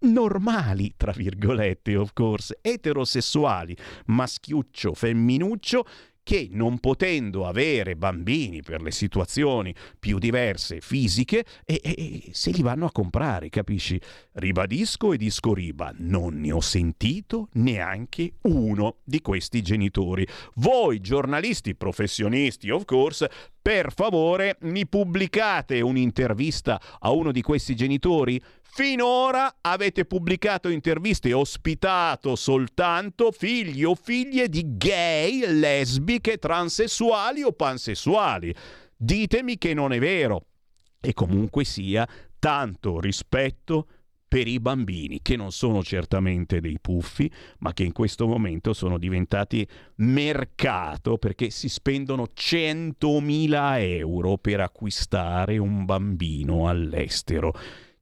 normali, tra virgolette, of course, eterosessuali, maschiuccio, femminuccio, che non potendo avere bambini per le situazioni più diverse fisiche, e, e, se li vanno a comprare, capisci? Ribadisco e disco riba, non ne ho sentito neanche uno di questi genitori. Voi giornalisti professionisti, of course, per favore mi pubblicate un'intervista a uno di questi genitori? Finora avete pubblicato interviste e ospitato soltanto figli o figlie di gay, lesbiche, transessuali o pansessuali. Ditemi che non è vero. E comunque sia, tanto rispetto per i bambini, che non sono certamente dei puffi, ma che in questo momento sono diventati mercato perché si spendono 100.000 euro per acquistare un bambino all'estero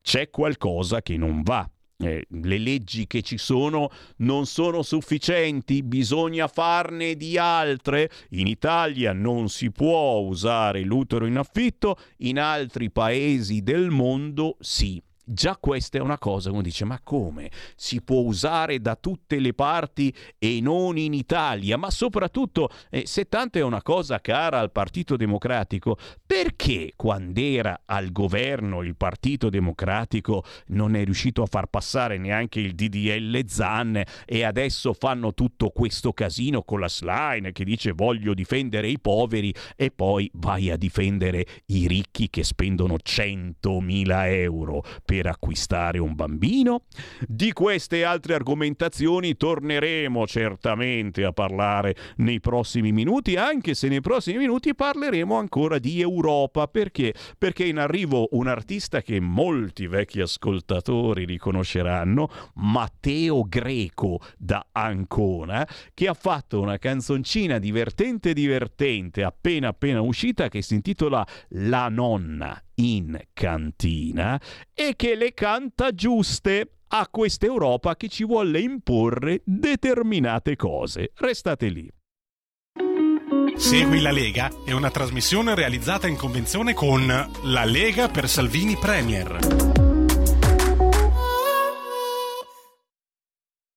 c'è qualcosa che non va. Eh, le leggi che ci sono non sono sufficienti, bisogna farne di altre. In Italia non si può usare l'utero in affitto, in altri paesi del mondo sì. Già questa è una cosa, uno dice ma come? Si può usare da tutte le parti e non in Italia, ma soprattutto eh, se tanto è una cosa cara al Partito Democratico, perché quando era al governo il Partito Democratico non è riuscito a far passare neanche il DDL Zan e adesso fanno tutto questo casino con la slime che dice voglio difendere i poveri e poi vai a difendere i ricchi che spendono 100.000 euro per per acquistare un bambino? Di queste e altre argomentazioni torneremo certamente a parlare nei prossimi minuti, anche se nei prossimi minuti parleremo ancora di Europa. Perché? Perché in arrivo un artista che molti vecchi ascoltatori riconosceranno, Matteo Greco da Ancona, che ha fatto una canzoncina divertente divertente appena appena uscita che si intitola La nonna in cantina e che le canta giuste a questa Europa che ci vuole imporre determinate cose. Restate lì. Segui la Lega è una trasmissione realizzata in convenzione con La Lega per Salvini Premier.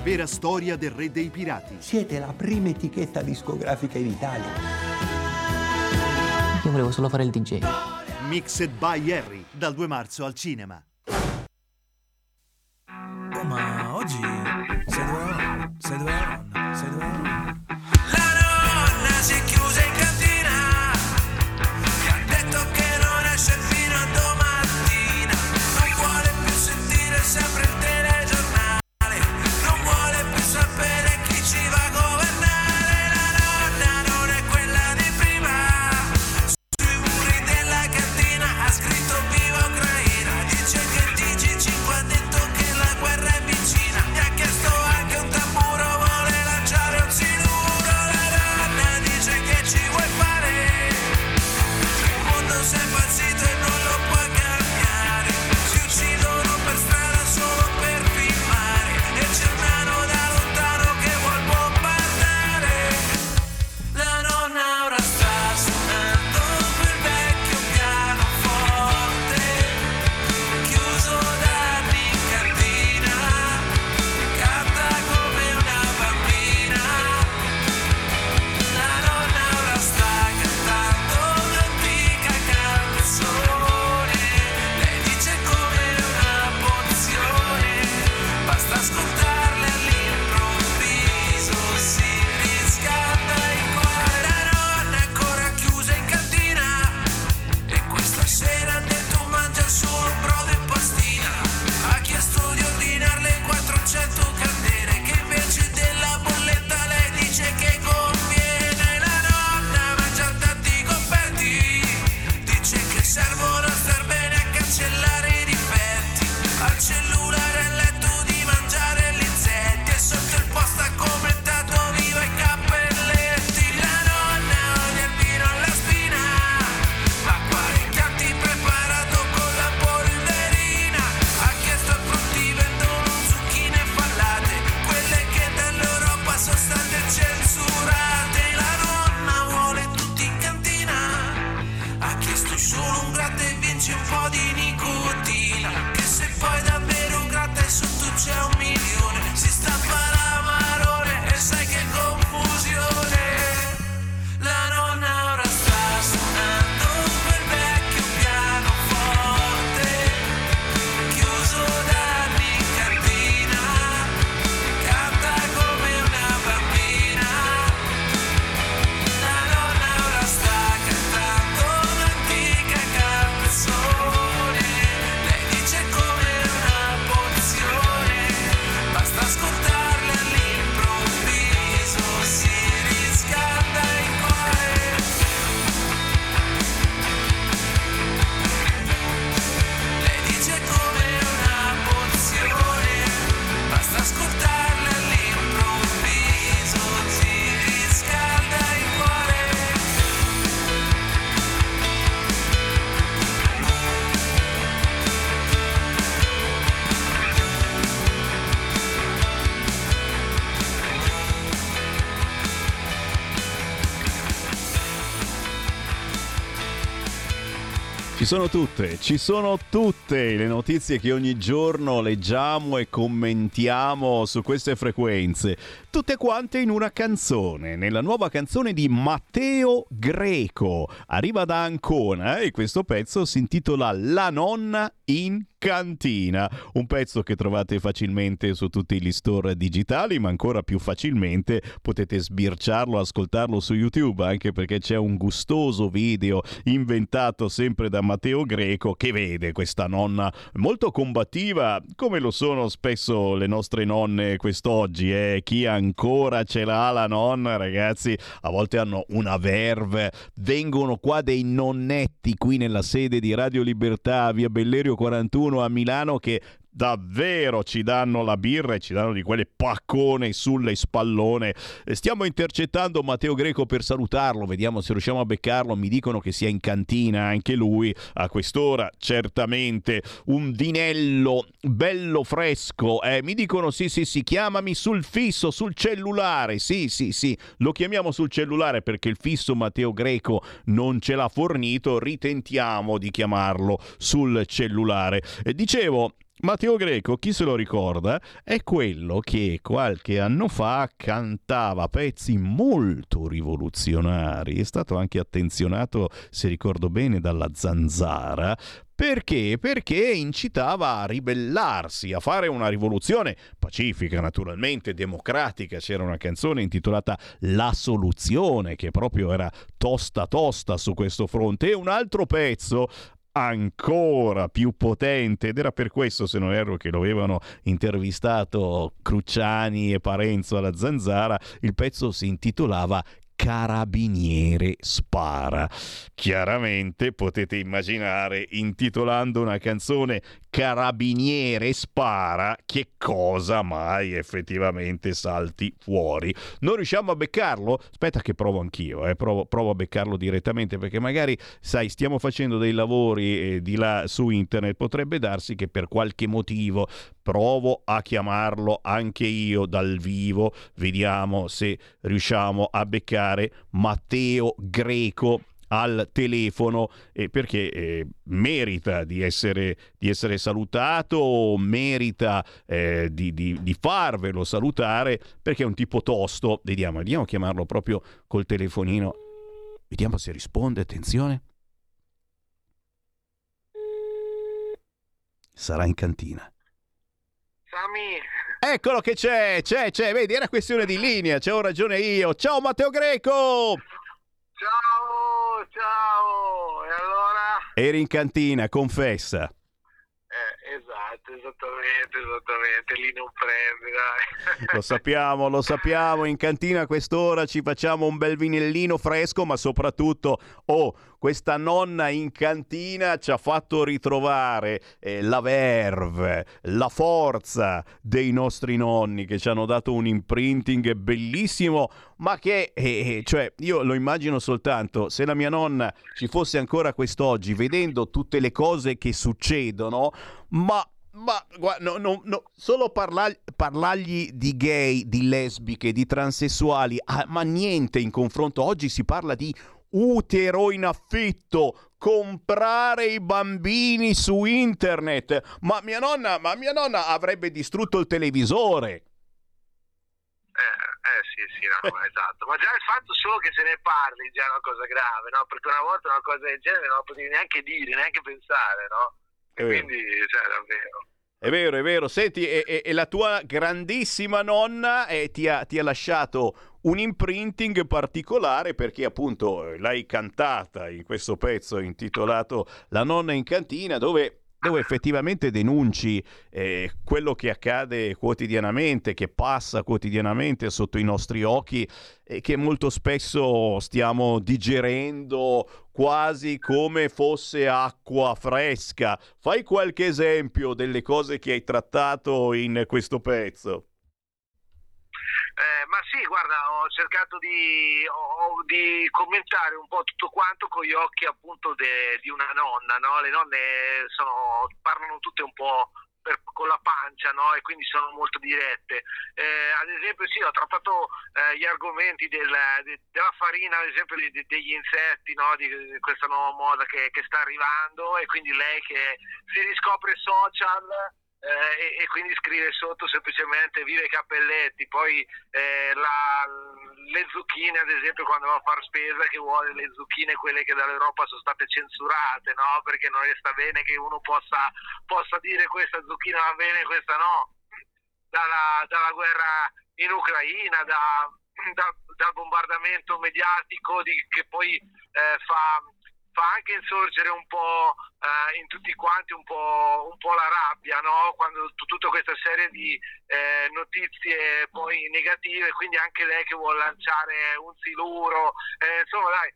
La vera storia del re dei pirati. Siete la prima etichetta discografica in Italia. Io volevo solo fare il DJ. Mixed by Harry, dal 2 marzo al cinema. Oh, ma oggi sei ero? Sei ero? Sei ero? Sono tutte, ci sono tutte le notizie che ogni giorno leggiamo e commentiamo su queste frequenze, tutte quante in una canzone, nella nuova canzone di Matteo Greco. Arriva da Ancona e questo pezzo si intitola La nonna in cantina, un pezzo che trovate facilmente su tutti gli store digitali, ma ancora più facilmente potete sbirciarlo, ascoltarlo su YouTube, anche perché c'è un gustoso video inventato sempre da Matteo Greco che vede questa nonna molto combattiva, come lo sono spesso le nostre nonne quest'oggi, eh? chi ancora ce l'ha la nonna, ragazzi, a volte hanno una verve, vengono qua dei nonnetti qui nella sede di Radio Libertà, via Bellerio 41 a Milano che davvero ci danno la birra e ci danno di quelle paccone sulle spallone. Stiamo intercettando Matteo Greco per salutarlo, vediamo se riusciamo a beccarlo. Mi dicono che sia in cantina anche lui a quest'ora, certamente un vinello bello fresco. Eh, mi dicono sì, sì, sì, chiamami sul fisso, sul cellulare. Sì, sì, sì, lo chiamiamo sul cellulare perché il fisso Matteo Greco non ce l'ha fornito. Ritentiamo di chiamarlo sul cellulare. Eh, dicevo, Matteo Greco, chi se lo ricorda, è quello che qualche anno fa cantava pezzi molto rivoluzionari, è stato anche attenzionato, se ricordo bene, dalla Zanzara, perché? Perché incitava a ribellarsi, a fare una rivoluzione pacifica, naturalmente, democratica. C'era una canzone intitolata La soluzione, che proprio era tosta tosta su questo fronte, e un altro pezzo ancora più potente ed era per questo se non erro che lo avevano intervistato Crucciani e Parenzo alla Zanzara il pezzo si intitolava Carabiniere spara. Chiaramente potete immaginare, intitolando una canzone Carabiniere spara, che cosa mai effettivamente salti fuori. Non riusciamo a beccarlo? Aspetta che provo anch'io, eh, provo, provo, a beccarlo direttamente perché magari, sai, stiamo facendo dei lavori eh, di là su internet, potrebbe darsi che per qualche motivo provo a chiamarlo anche io dal vivo, vediamo se riusciamo a beccare Matteo Greco al telefono eh, perché eh, merita di essere, di essere, salutato, merita eh, di, di, di, farvelo salutare perché è un tipo tosto. Vediamo, vediamo a chiamarlo proprio col telefonino. Vediamo se risponde, attenzione. Sarà in cantina. Sami. Eccolo che c'è, c'è, c'è, vedi, era questione di linea, c'ho ragione io. Ciao Matteo Greco! Ciao, ciao. E allora? Eri in cantina, confessa. Esattamente, esattamente, lì non prende, dai. Lo sappiamo, lo sappiamo, in cantina a quest'ora ci facciamo un bel vinellino fresco, ma soprattutto, oh, questa nonna in cantina ci ha fatto ritrovare eh, la verve, la forza dei nostri nonni che ci hanno dato un imprinting bellissimo, ma che, eh, eh cioè, io lo immagino soltanto, se la mia nonna ci fosse ancora quest'oggi, vedendo tutte le cose che succedono, ma ma guarda, no, no, no, solo parlar, parlargli di gay, di lesbiche, di transessuali, ah, ma niente in confronto. Oggi si parla di utero in affitto, comprare i bambini su internet. Ma mia nonna, ma mia nonna avrebbe distrutto il televisore. Eh, eh sì, sì, no, esatto. Ma già il fatto solo che se ne parli già è una cosa grave, no? Perché una volta una cosa del genere non la potevi neanche dire, neanche pensare, no? E quindi, cioè, davvero. È vero, è vero. Senti, e, e, e la tua grandissima nonna eh, ti, ha, ti, ha, lasciato un imprinting particolare perché appunto l'hai cantata in questo pezzo intitolato La nonna in cantina dove dove effettivamente denunci eh, quello che accade quotidianamente, che passa quotidianamente sotto i nostri occhi e che molto spesso stiamo digerendo quasi come fosse acqua fresca. Fai qualche esempio delle cose che hai trattato in questo pezzo. Eh, ma sì, guarda, ho cercato di, ho, di, commentare un po' tutto quanto con gli occhi appunto de, di una nonna, no? Le nonne sono, parlano tutte un po', per- con la pancia, no? E quindi sono molto dirette. Eh, ad esempio, sì, ho trattato eh, gli argomenti del- de- della farina, ad esempio di- de- degli insetti, no? Di, di questa nuova moda che, che sta arrivando e quindi lei che si riscopre social eh, e, e quindi scrive sotto semplicemente vive cappelletti, poi eh, la- le zucchine ad esempio quando va a far spesa che vuole le zucchine quelle che dall'Europa sono state censurate, no? Perché non sta bene che uno possa, possa dire questa zucchina va bene, questa no, dalla, dalla guerra in Ucraina, da- da- dal bombardamento mediatico di- che poi eh, fa fa anche insorgere un po' eh, in tutti quanti un po', un po' la rabbia, no? Quando t- tutta questa serie di eh, notizie poi negative, quindi anche lei che vuole lanciare un siluro, eh, insomma dai,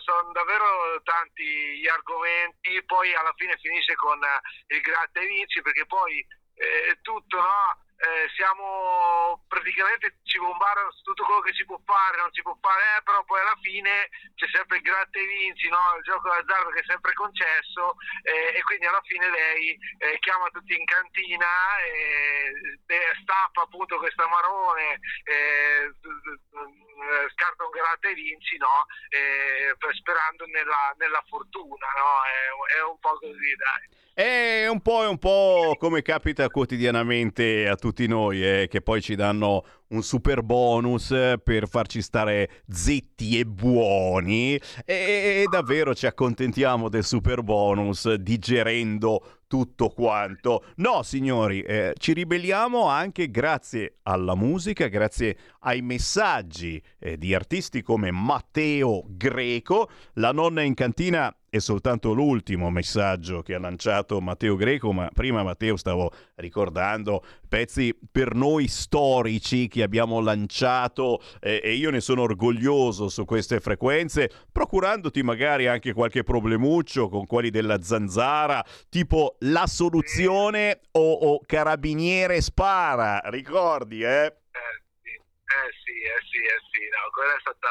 sono davvero tanti gli argomenti, poi alla fine finisce con eh, il gratta e vinci perché poi eh, tutto, no? Eh, siamo praticamente ci bombardano su tutto quello che si può fare, non si può fare, eh, però poi alla fine c'è sempre il gratta e vinci, no? il gioco d'azzardo che è sempre concesso eh, e quindi alla fine lei eh, chiama tutti in cantina e eh, stappa appunto questa marone, eh, eh, scarta un gratta e vinci, no? Eh, per- sperando nella, nella fortuna, no? È, è un po' così, dai. È un po', è un po' come capita quotidianamente a tutti noi, eh, che poi ci danno un super bonus per farci stare zitti e buoni e, e davvero ci accontentiamo del super bonus digerendo tutto quanto. No, signori, eh, ci ribelliamo anche grazie alla musica, grazie ai messaggi eh, di artisti come Matteo Greco. La nonna in cantina è soltanto l'ultimo messaggio che ha lanciato Matteo Greco, ma prima Matteo stavo ricordando pezzi per noi storici che abbiamo lanciato eh, e io ne sono orgoglioso su queste frequenze, procurandoti magari anche qualche problemuccio con quelli della zanzara, tipo La Soluzione o, o Carabiniere Spara, ricordi eh? Eh sì, eh sì, eh sì, eh sì, no, quella è stata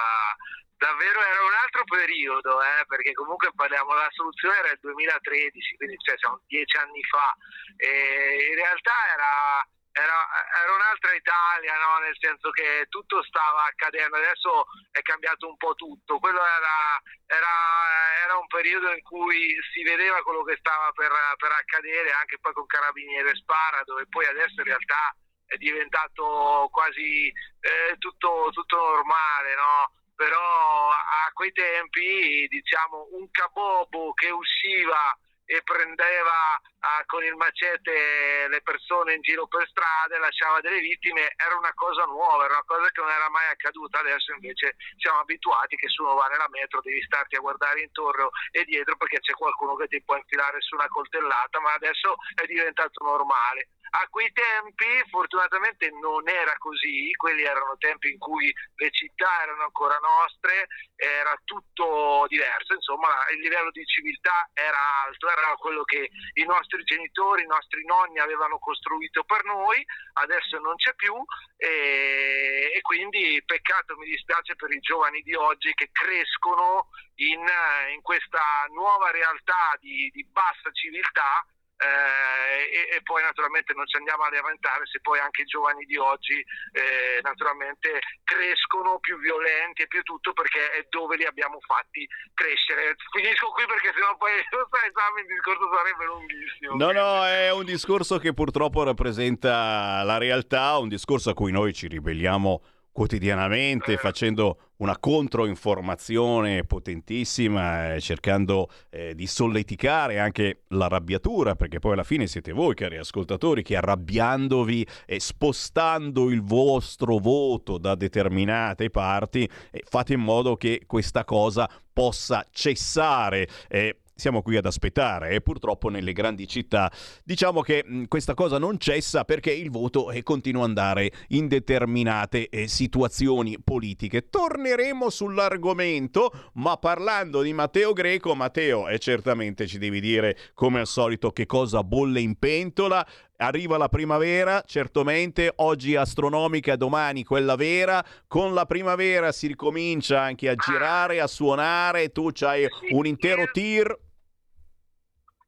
davvero era un altro periodo, eh, perché comunque parliamo, la soluzione era il 2013, quindi cioè, siamo dieci anni fa, e in realtà era, era, era un'altra Italia, no? nel senso che tutto stava accadendo, adesso è cambiato un po' tutto, quello era, era, un periodo in cui si vedeva quello che stava per, per accadere, anche poi con Carabiniere Spara, dove poi adesso in realtà è diventato quasi eh, tutto, tutto normale, no? Però a quei tempi diciamo un cabobo che usciva e prendeva ah, con il macete le persone in giro per strada e lasciava delle vittime era una cosa nuova, era una cosa che non era mai accaduta, adesso invece siamo abituati che se uno va nella metro devi starti a guardare intorno e dietro perché c'è qualcuno che ti può infilare su una coltellata, ma adesso è diventato normale. A quei tempi fortunatamente non era così, quelli erano tempi in cui le città erano ancora nostre, era tutto diverso, insomma il livello di civiltà era alto, era quello che i nostri genitori, i nostri nonni avevano costruito per noi, adesso non c'è più. E, e quindi peccato, mi dispiace per i giovani di oggi che crescono in, in questa nuova realtà di, di bassa civiltà eh, e, e poi naturalmente non ci andiamo a lamentare se poi anche i giovani di oggi eh, naturalmente crescono più violenti e più tutto perché è dove li abbiamo fatti crescere. Finisco qui perché sennò poi [LAUGHS] Sam, il discorso sarebbe lunghissimo. No, no, è un discorso che purtroppo rappresenta la realtà, un discorso a cui noi ci ribelliamo quotidianamente facendo una controinformazione potentissima, eh, cercando eh, di solleticare anche l'arrabbiatura, perché poi alla fine siete voi, cari ascoltatori, che arrabbiandovi e spostando il vostro voto da determinate parti, eh, fate in modo che questa cosa possa cessare. Eh, siamo qui ad aspettare e purtroppo nelle grandi città diciamo che mh, questa cosa non cessa perché il voto eh, continua ad andare in determinate eh, situazioni politiche. Torneremo sull'argomento, ma parlando di Matteo Greco, Matteo, e certamente ci devi dire come al solito che cosa bolle in pentola. Arriva la primavera, certamente, oggi astronomica, domani quella vera. Con la primavera si ricomincia anche a girare, a suonare. Tu c'hai un intero tir.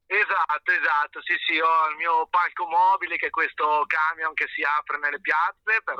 Esatto, esatto, sì sì, ho il mio palco mobile che è questo camion che si apre nelle piazze per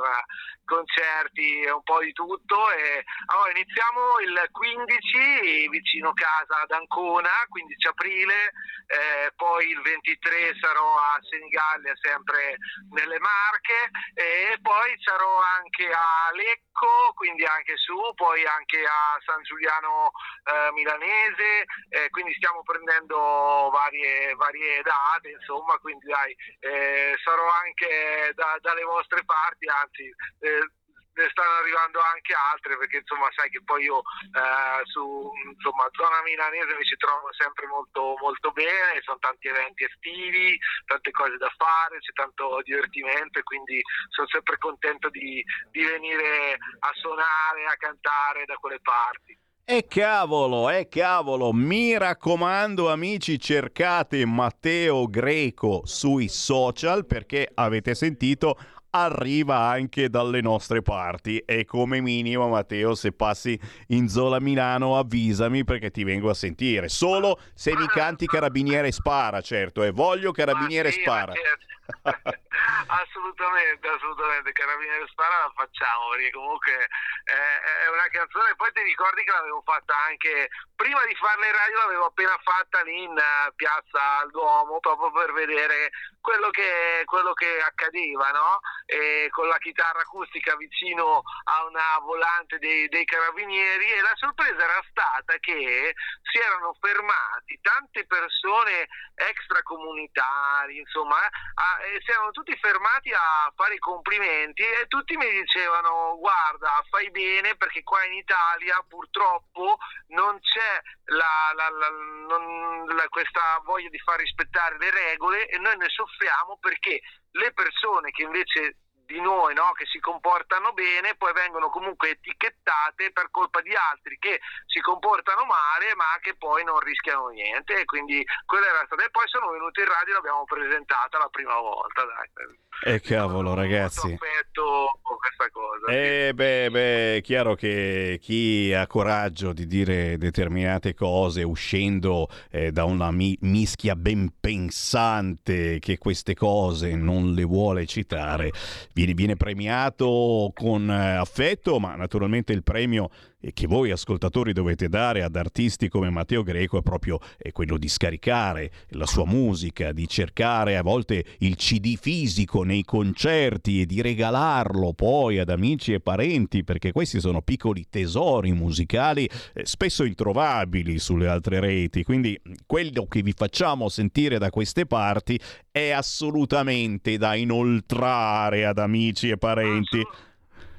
concerti e un po' di tutto e allora iniziamo il 15 vicino casa ad Ancona, 15 aprile, eh, poi il 23 sarò a Senigallia sempre nelle Marche e poi sarò anche a Lecco, quindi anche su, poi anche a San Giuliano eh, Milanese, eh, quindi stiamo prendendo varie, varie date, insomma, quindi dai, eh, sarò anche da- dalle vostre parti, anzi eh, ne stanno arrivando anche altre perché insomma sai che poi io eh, su insomma zona milanese mi ci trovo sempre molto molto bene, sono tanti eventi estivi, tante cose da fare, c'è tanto divertimento e quindi sono sempre contento di, di venire a suonare, a cantare da quelle parti. E cavolo, e cavolo, mi raccomando amici, cercate Matteo Greco sui social perché avete sentito arriva anche dalle nostre parti e come minimo Matteo se passi in Zola Milano avvisami perché ti vengo a sentire solo se mi canti Carabiniere Spara certo e voglio Carabiniere Spara certo. [LAUGHS] assolutamente, assolutamente, Carabiniere Spara la facciamo perché comunque eh, è una canzone, poi ti ricordi che l'avevo fatta anche, prima di farla radio l'avevo appena fatta lì in eh, piazza al Duomo proprio per vedere quello che, quello che accadeva, no? E con la chitarra acustica vicino a una volante dei, dei carabinieri e la sorpresa era stata che si erano fermati tante persone extracomunitari, insomma, a- e si erano tutti fermati a fare i complimenti e tutti mi dicevano guarda fai bene perché qua in Italia purtroppo non c'è la- la- la- non- questa voglia di far rispettare le regole e noi ne soffriamo perché le persone che invece di noi no, che si comportano bene poi vengono comunque etichettate per colpa di altri che si comportano male ma che poi non rischiano niente e quindi quella era stata e poi sono venuti in radio e l'abbiamo presentata la prima volta dai. e cavolo ragazzi. Aspetto questa cosa Eh beh, beh, è chiaro che chi ha coraggio di dire determinate cose uscendo eh, da una mi- mischia ben pensante che queste cose non le vuole citare, viene, viene premiato con eh, affetto, ma naturalmente il premio eh, che voi ascoltatori dovete dare ad artisti come Matteo Greco è proprio eh, quello di scaricare la sua musica, di cercare a volte il CD fisico nei concerti e di regalarlo poi ad amici e parenti perché questi sono piccoli tesori musicali eh, spesso introvabili sulle altre reti, quindi quello che vi facciamo sentire da queste parti è assolutamente da inoltrare ad amici e parenti.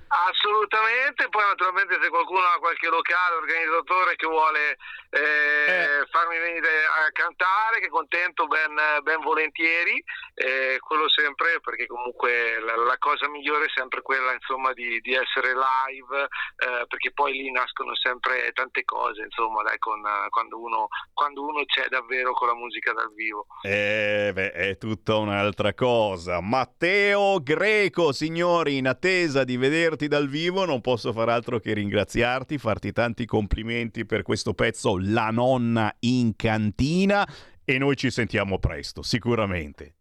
Assolutamente, poi naturalmente se qualcuno ha qualche locale, organizzatore che vuole eh, farmi venire a cantare, che contento ben, ben volentieri, eh, quello sempre perché comunque la, la cosa migliore è sempre quella insomma di, di essere live, eh, perché poi lì nascono sempre tante cose, insomma, dai, con, quando, uno, quando uno c'è davvero con la musica dal vivo. Eh, beh, è tutta un'altra cosa. Matteo Greco, signori, in attesa di vederti dal vivo, non posso far altro che ringraziarti, farti tanti complimenti per questo pezzo La nonna in cantina e noi ci sentiamo presto, sicuramente.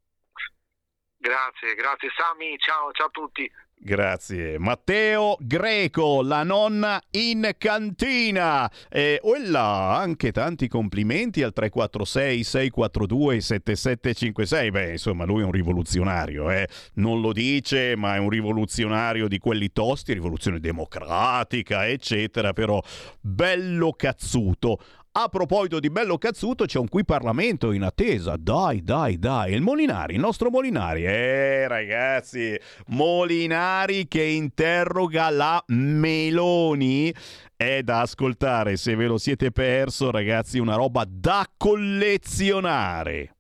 Grazie, grazie Sami, ciao, ciao a tutti. Grazie. Matteo Greco, la nonna in cantina. E là, anche tanti complimenti al 346 642 7756. Beh, insomma, lui è un rivoluzionario, eh. Non lo dice, ma è un rivoluzionario di quelli tosti, rivoluzione democratica, eccetera, però bello cazzuto. A proposito di bello cazzuto, c'è un qui Parlamento in attesa. Dai, dai, dai. Il Molinari, il nostro Molinari. Eh, ragazzi, Molinari che interroga la Meloni. È da ascoltare, se ve lo siete perso, ragazzi, una roba da collezionare.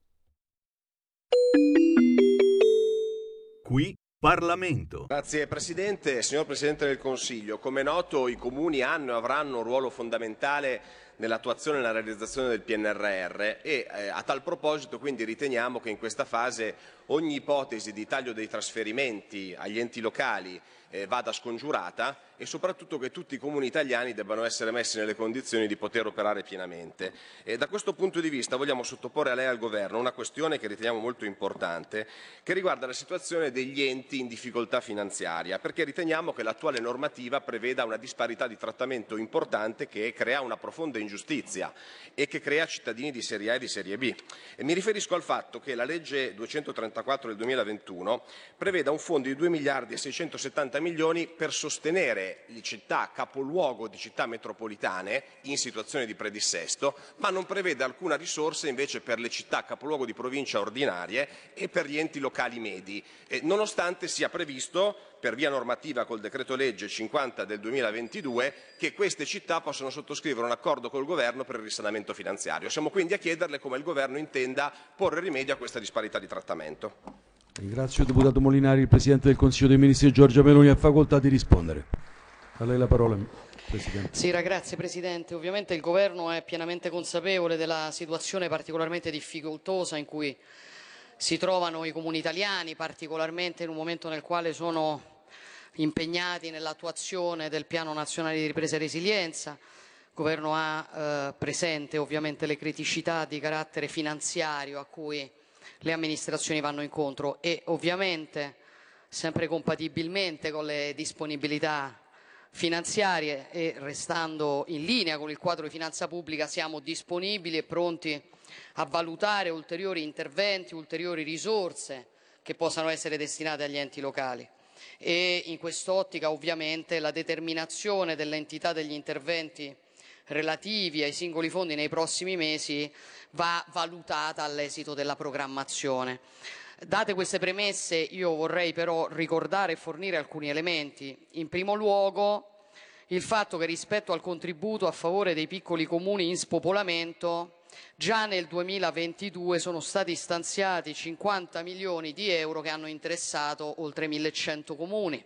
Qui Parlamento. Grazie Presidente. Signor Presidente del Consiglio, come è noto i comuni hanno e avranno un ruolo fondamentale nell'attuazione e nella realizzazione del PNRR e eh, a tal proposito quindi riteniamo che in questa fase ogni ipotesi di taglio dei trasferimenti agli enti locali eh, vada scongiurata e soprattutto che tutti i comuni italiani debbano essere messi nelle condizioni di poter operare pienamente. E da questo punto di vista vogliamo sottoporre a lei e al Governo una questione che riteniamo molto importante, che riguarda la situazione degli enti in difficoltà finanziaria, perché riteniamo che l'attuale normativa preveda una disparità di trattamento importante che crea una profonda ingiustizia e che crea cittadini di serie A e di serie B. E mi riferisco al fatto che la legge 234 del 2021 preveda un fondo di 2 miliardi e 670 milioni per sostenere le città capoluogo di città metropolitane in situazione di predissesto, ma non prevede alcuna risorsa invece per le città capoluogo di provincia ordinarie e per gli enti locali medi, eh, nonostante sia previsto per via normativa col decreto legge 50 del 2022 che queste città possono sottoscrivere un accordo col governo per il risanamento finanziario. Siamo quindi a chiederle come il governo intenda porre rimedio a questa disparità di trattamento. Ringrazio il deputato Molinari, il Presidente del Consiglio dei Ministri Giorgia Meloni ha facoltà di rispondere. A lei la parola, Presidente. Sì, grazie Presidente. Ovviamente il Governo è pienamente consapevole della situazione particolarmente difficoltosa in cui si trovano i comuni italiani, particolarmente in un momento nel quale sono impegnati nell'attuazione del Piano Nazionale di Ripresa e Resilienza. Il Governo ha eh, presente ovviamente le criticità di carattere finanziario a cui le amministrazioni vanno incontro e ovviamente sempre compatibilmente con le disponibilità finanziarie e restando in linea con il quadro di finanza pubblica siamo disponibili e pronti a valutare ulteriori interventi, ulteriori risorse che possano essere destinate agli enti locali. E in quest'ottica ovviamente la determinazione dell'entità degli interventi relativi ai singoli fondi nei prossimi mesi va valutata all'esito della programmazione. Date queste premesse io vorrei però ricordare e fornire alcuni elementi. In primo luogo il fatto che rispetto al contributo a favore dei piccoli comuni in spopolamento già nel 2022 sono stati stanziati 50 milioni di euro che hanno interessato oltre 1100 comuni.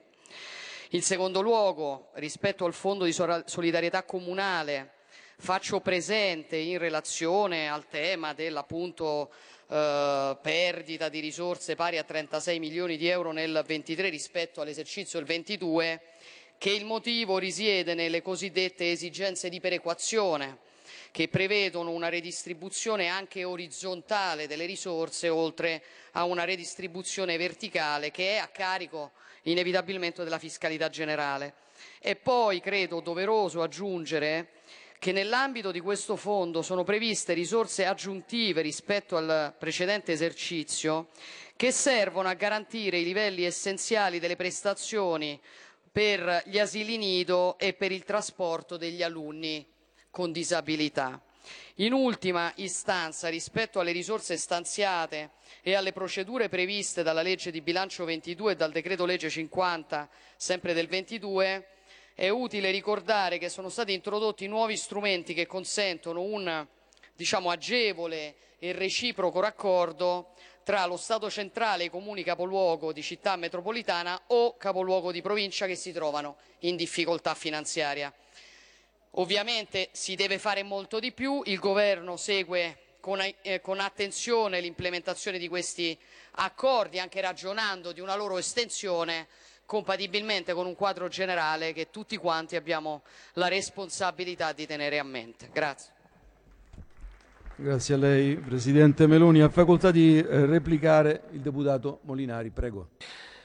In secondo luogo, rispetto al fondo di solidarietà comunale, faccio presente in relazione al tema dell'appunto eh, perdita di risorse pari a 36 milioni di euro nel 23 rispetto all'esercizio del 22 che il motivo risiede nelle cosiddette esigenze di perequazione che prevedono una redistribuzione anche orizzontale delle risorse oltre a una redistribuzione verticale che è a carico inevitabilmente della fiscalità generale. E poi credo doveroso aggiungere che nell'ambito di questo fondo sono previste risorse aggiuntive rispetto al precedente esercizio che servono a garantire i livelli essenziali delle prestazioni per gli asili nido e per il trasporto degli alunni con disabilità. In ultima istanza, rispetto alle risorse stanziate e alle procedure previste dalla legge di bilancio 22 e dal decreto legge 50 sempre del 22, è utile ricordare che sono stati introdotti nuovi strumenti che consentono un diciamo, agevole e reciproco raccordo tra lo Stato centrale e i comuni capoluogo di città metropolitana o capoluogo di provincia che si trovano in difficoltà finanziaria. Ovviamente si deve fare molto di più, il Governo segue con, eh, con attenzione l'implementazione di questi accordi, anche ragionando di una loro estensione compatibilmente con un quadro generale che tutti quanti abbiamo la responsabilità di tenere a mente. Grazie. Grazie a lei, Presidente Meloni. Ha facoltà di eh, replicare il deputato Molinari, prego.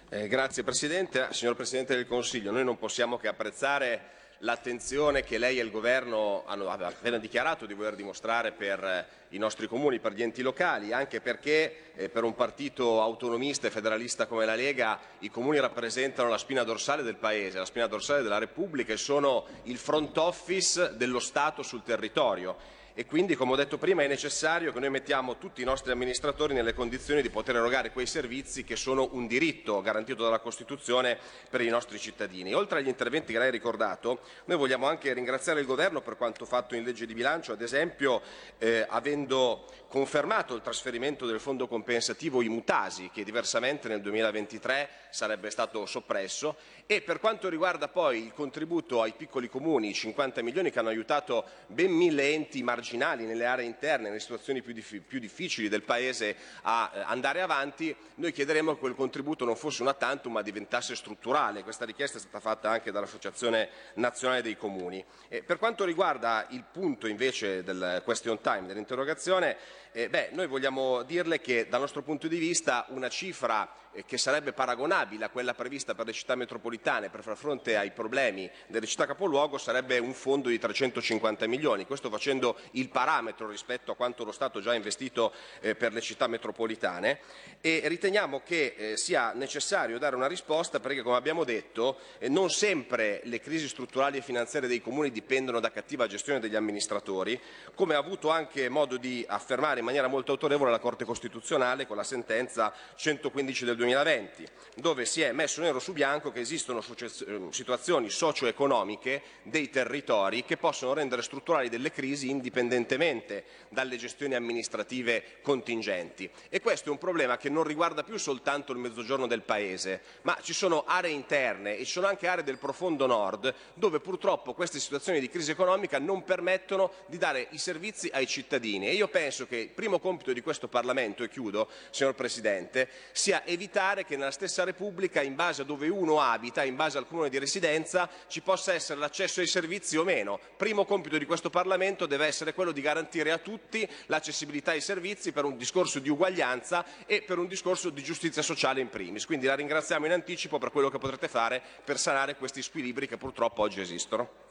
Eh, grazie Presidente. Signor Presidente del Consiglio, noi non possiamo che apprezzare l'attenzione che lei e il Governo hanno appena dichiarato di voler dimostrare per eh, i nostri comuni, per gli enti locali, anche perché eh, per un partito autonomista e federalista come la Lega i comuni rappresentano la spina dorsale del Paese, la spina dorsale della Repubblica e sono il front office dello Stato sul territorio e quindi, come ho detto prima, è necessario che noi mettiamo tutti i nostri amministratori nelle condizioni di poter erogare quei servizi che sono un diritto garantito dalla Costituzione per i nostri cittadini. Oltre agli interventi che lei ha ricordato, noi vogliamo anche ringraziare il Governo per quanto fatto in legge di bilancio, ad esempio eh, avendo confermato il trasferimento del fondo compensativo Imutasi, che diversamente nel 2023 sarebbe stato soppresso, E per quanto riguarda poi il contributo ai piccoli comuni, i 50 milioni che hanno aiutato ben mille enti marginali nelle aree interne, nelle situazioni più, dif- più difficili del Paese a eh, andare avanti, noi chiederemo che quel contributo non fosse una tantum ma diventasse strutturale. Questa richiesta è stata fatta anche dall'Associazione Nazionale dei Comuni. E per quanto riguarda il punto invece del question time, dell'interrogazione, eh, beh, noi vogliamo dirle che dal nostro punto di vista una cifra eh, che sarebbe paragonabile a quella prevista per le città metropolitane per far fronte ai problemi delle città capoluogo sarebbe un fondo di 350 milioni, questo facendo il parametro rispetto a quanto lo Stato già ha investito eh, per le città metropolitane. E riteniamo che eh, sia necessario dare una risposta perché come abbiamo detto eh, non sempre le crisi strutturali e finanziarie dei comuni dipendono da cattiva gestione degli amministratori, come ha avuto anche modo di affermare in maniera molto autorevole la Corte Costituzionale con la sentenza 115 del 2020, dove si è messo nero su bianco che esistono succe- situazioni socio-economiche dei territori che possono rendere strutturali delle crisi indipendentemente dalle gestioni amministrative contingenti. E questo è un problema che non riguarda più soltanto il mezzogiorno del Paese, ma ci sono aree interne e ci sono anche aree del profondo nord dove purtroppo queste situazioni di crisi economica non permettono di dare i servizi ai cittadini. E io penso che il primo compito di questo Parlamento, e chiudo, signor Presidente, sia evitare che nella stessa Repubblica, in base a dove uno abita, in base al comune di residenza, ci possa essere l'accesso ai servizi o meno. Primo compito di questo Parlamento deve essere quello di garantire a tutti l'accessibilità ai servizi per un discorso di uguaglianza e per un discorso di giustizia sociale in primis. Quindi la ringraziamo in anticipo per quello che potrete fare per sanare questi squilibri che purtroppo oggi esistono.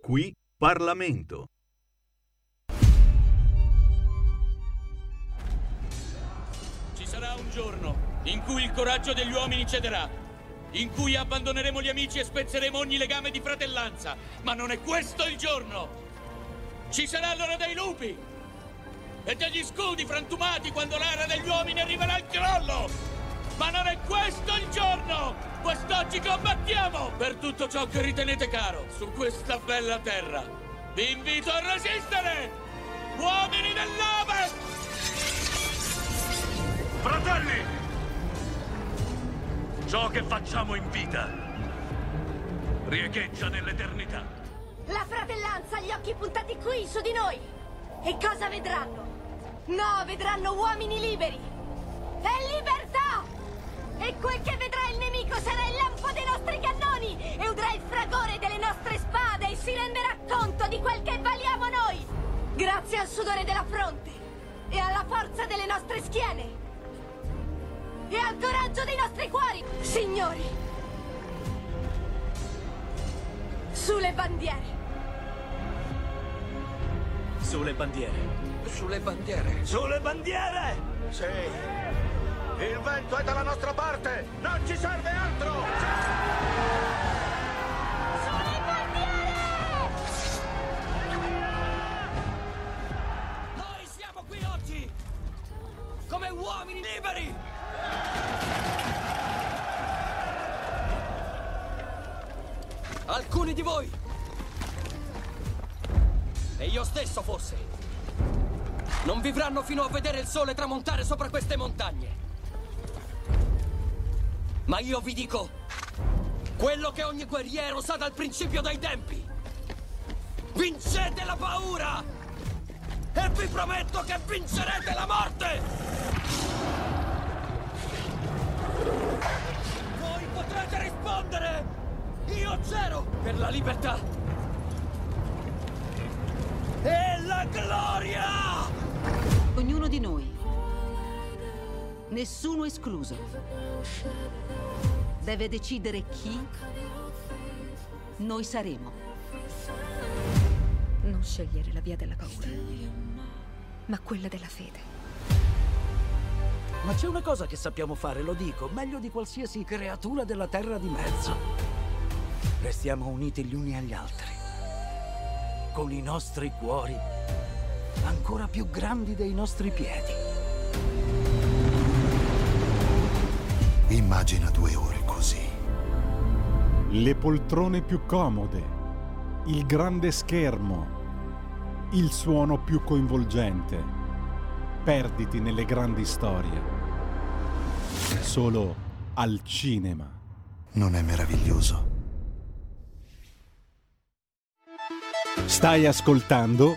Qui Parlamento. In cui il coraggio degli uomini cederà, in cui abbandoneremo gli amici e spezzeremo ogni legame di fratellanza, ma non è questo il giorno! Ci sarà l'ora dei lupi e degli scudi frantumati quando l'era degli uomini arriverà al crollo! Ma non è questo il giorno! Quest'oggi combattiamo per tutto ciò che ritenete caro su questa bella terra! Vi invito a resistere! Uomini dell'Ovest! Fratelli! Ciò che facciamo in vita riecheggia nell'eternità. La fratellanza ha gli occhi puntati qui, su di noi! E cosa vedranno? No, vedranno uomini liberi! E libertà! E quel che vedrà il nemico sarà il lampo dei nostri cannoni! E udrà il fragore delle nostre spade e si renderà conto di quel che valiamo noi! Grazie al sudore della fronte! E alla forza delle nostre schiene! E al coraggio dei nostri cuori! Signori! Sulle bandiere! Sulle bandiere. Sulle bandiere! Sulle bandiere! Sì. Il vento è dalla nostra parte! Non ci serve altro! Vivranno fino a vedere il sole tramontare sopra queste montagne. Ma io vi dico quello che ogni guerriero sa dal principio dei tempi. Vincete la paura! E vi prometto che vincerete la morte! Voi potrete rispondere! Io c'ero per la libertà! E la gloria! Ognuno di noi, nessuno escluso, deve decidere chi noi saremo. Non scegliere la via della paura, ma quella della fede. Ma c'è una cosa che sappiamo fare, lo dico, meglio di qualsiasi creatura della terra di mezzo. Restiamo uniti gli uni agli altri, con i nostri cuori ancora più grandi dei nostri piedi. Immagina due ore così. Le poltrone più comode, il grande schermo, il suono più coinvolgente. Perditi nelle grandi storie. solo al cinema. Non è meraviglioso? Stai ascoltando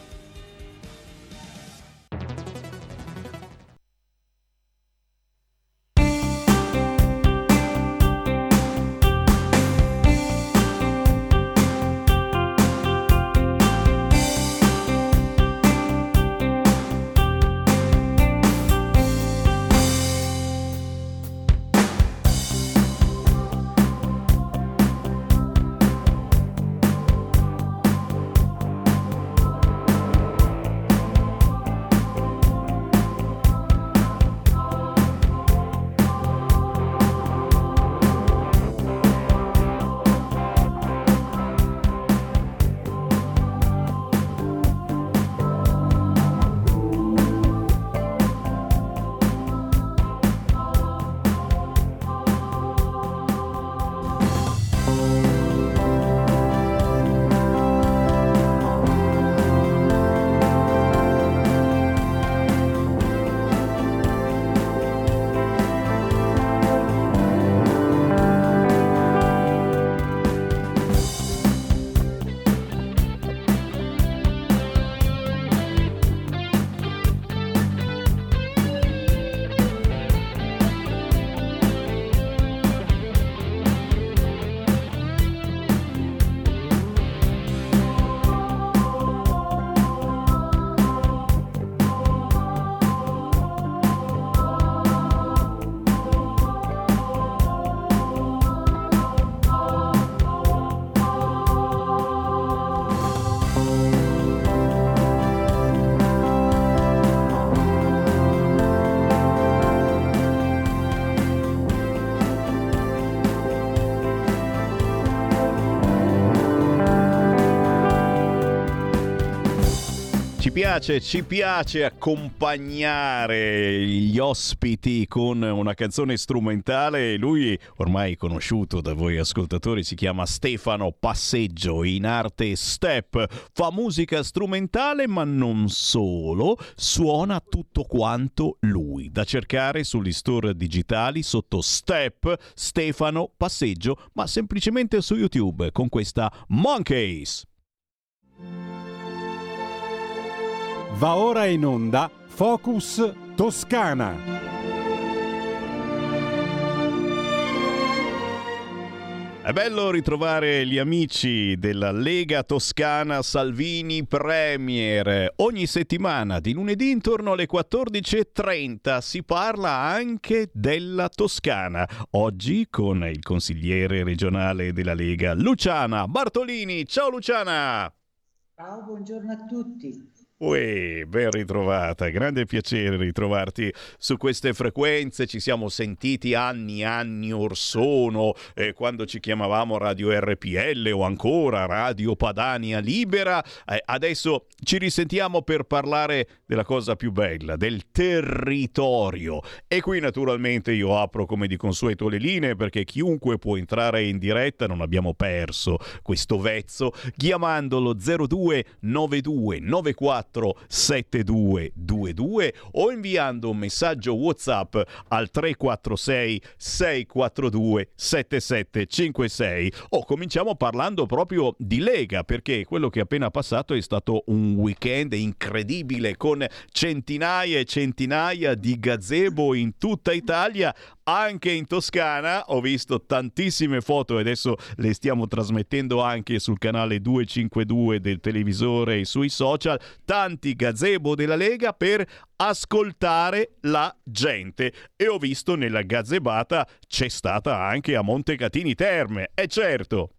Piace, ci piace accompagnare gli ospiti con una canzone strumentale. Lui, ormai conosciuto da voi ascoltatori, si chiama Stefano Passeggio, in arte step. Fa musica strumentale, ma non solo, suona tutto quanto lui. Da cercare sugli store digitali sotto Step Stefano Passeggio, ma semplicemente su YouTube con questa Monkeys. Va ora in onda Focus Toscana. È bello ritrovare gli amici della Lega Toscana Salvini Premier. Ogni settimana di lunedì intorno alle 14.30 si parla anche della Toscana. Oggi con il consigliere regionale della Lega Luciana Bartolini. Ciao Luciana! Ciao, buongiorno a tutti. Uè, ben ritrovata, grande piacere ritrovarti su queste frequenze, ci siamo sentiti anni e anni or sono, eh, quando ci chiamavamo Radio RPL o ancora Radio Padania Libera, eh, adesso ci risentiamo per parlare della cosa più bella, del territorio. E qui naturalmente io apro come di consueto le linee perché chiunque può entrare in diretta, non abbiamo perso questo vezzo, chiamandolo 0292 94 7222 o inviando un messaggio WhatsApp al 346 642 7756 o cominciamo parlando proprio di Lega perché quello che è appena passato è stato un weekend incredibile con centinaia e centinaia di gazebo in tutta Italia anche in Toscana. Ho visto tantissime foto e adesso le stiamo trasmettendo anche sul canale 252 del televisore e sui social. Tanti gazebo della Lega per ascoltare la gente. E ho visto nella gazebata c'è stata anche a Montecatini Terme. E certo.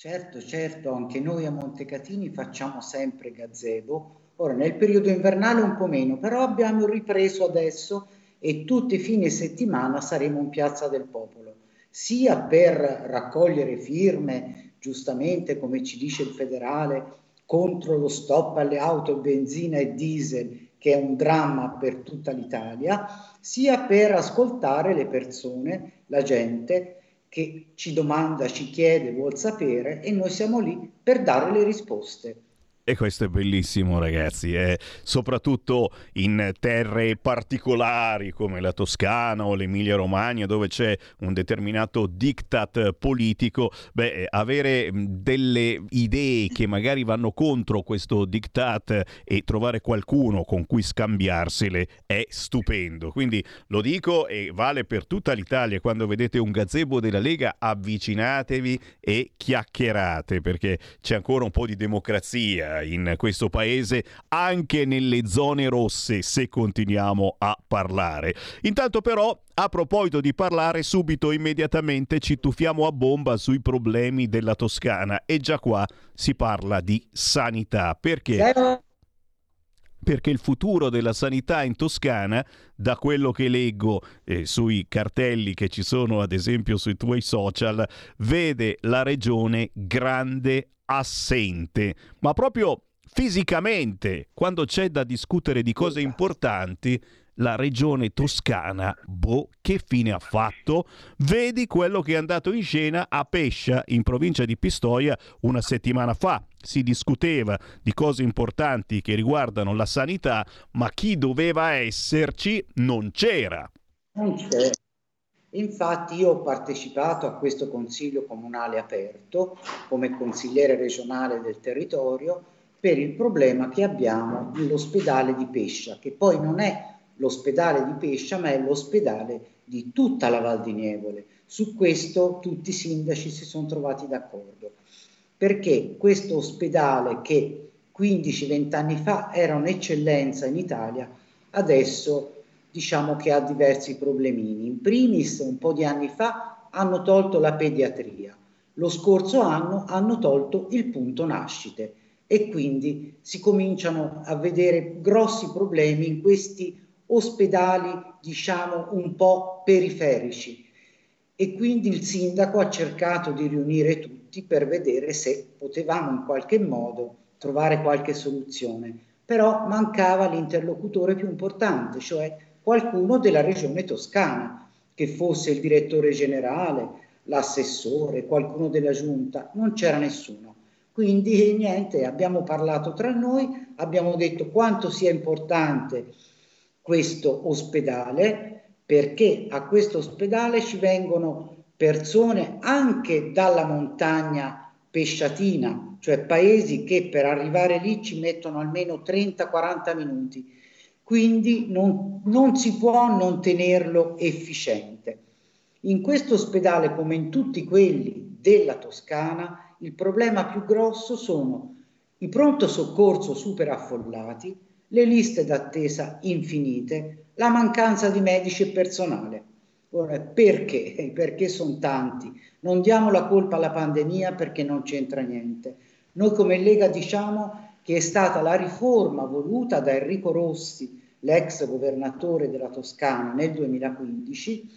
Certo, certo, anche noi a Montecatini facciamo sempre gazebo. Ora, nel periodo invernale un po' meno, però abbiamo ripreso adesso e tutti i fine settimana saremo in Piazza del Popolo, sia per raccogliere firme, giustamente come ci dice il federale, contro lo stop alle auto benzina e diesel, che è un dramma per tutta l'Italia, sia per ascoltare le persone, la gente che ci domanda, ci chiede, vuol sapere e noi siamo lì per dare le risposte. E questo è bellissimo, ragazzi, eh? soprattutto in terre particolari come la Toscana o l'Emilia Romagna, dove c'è un determinato diktat politico. Beh, avere delle idee che magari vanno contro questo diktat e trovare qualcuno con cui scambiarsele è stupendo. Quindi lo dico e vale per tutta l'Italia. Quando vedete un gazebo della Lega, avvicinatevi e chiacchierate perché c'è ancora un po' di democrazia in questo paese, anche nelle zone rosse, se continuiamo a parlare. Intanto però a proposito di parlare, subito immediatamente ci tuffiamo a bomba sui problemi della Toscana e già qua si parla di sanità. Perché? Perché il futuro della sanità in Toscana, da quello che leggo eh, sui cartelli che ci sono ad esempio sui tuoi social, vede la regione grande assente, ma proprio fisicamente, quando c'è da discutere di cose importanti, la regione toscana, boh, che fine ha fatto? Vedi quello che è andato in scena a Pescia, in provincia di Pistoia, una settimana fa. Si discuteva di cose importanti che riguardano la sanità, ma chi doveva esserci non c'era. Non c'è. Infatti io ho partecipato a questo consiglio comunale aperto come consigliere regionale del territorio per il problema che abbiamo nell'ospedale di Pescia, che poi non è l'ospedale di Pescia, ma è l'ospedale di tutta la Val di Nievole. Su questo tutti i sindaci si sono trovati d'accordo, perché questo ospedale che 15-20 anni fa era un'eccellenza in Italia, adesso diciamo che ha diversi problemini. In primis, un po' di anni fa hanno tolto la pediatria, lo scorso anno hanno tolto il punto nascite e quindi si cominciano a vedere grossi problemi in questi ospedali, diciamo, un po' periferici. E quindi il sindaco ha cercato di riunire tutti per vedere se potevamo in qualche modo trovare qualche soluzione. Però mancava l'interlocutore più importante, cioè qualcuno della regione toscana, che fosse il direttore generale, l'assessore, qualcuno della giunta, non c'era nessuno. Quindi niente, abbiamo parlato tra noi, abbiamo detto quanto sia importante questo ospedale, perché a questo ospedale ci vengono persone anche dalla montagna pesciatina, cioè paesi che per arrivare lì ci mettono almeno 30-40 minuti quindi non, non si può non tenerlo efficiente. In questo ospedale, come in tutti quelli della Toscana, il problema più grosso sono i pronto soccorso super affollati, le liste d'attesa infinite, la mancanza di medici e personale. Perché? [LAUGHS] Perché sono tanti. Non diamo la colpa alla pandemia perché non c'entra niente. Noi come Lega diciamo che è stata la riforma voluta da Enrico Rossi, l'ex governatore della Toscana, nel 2015,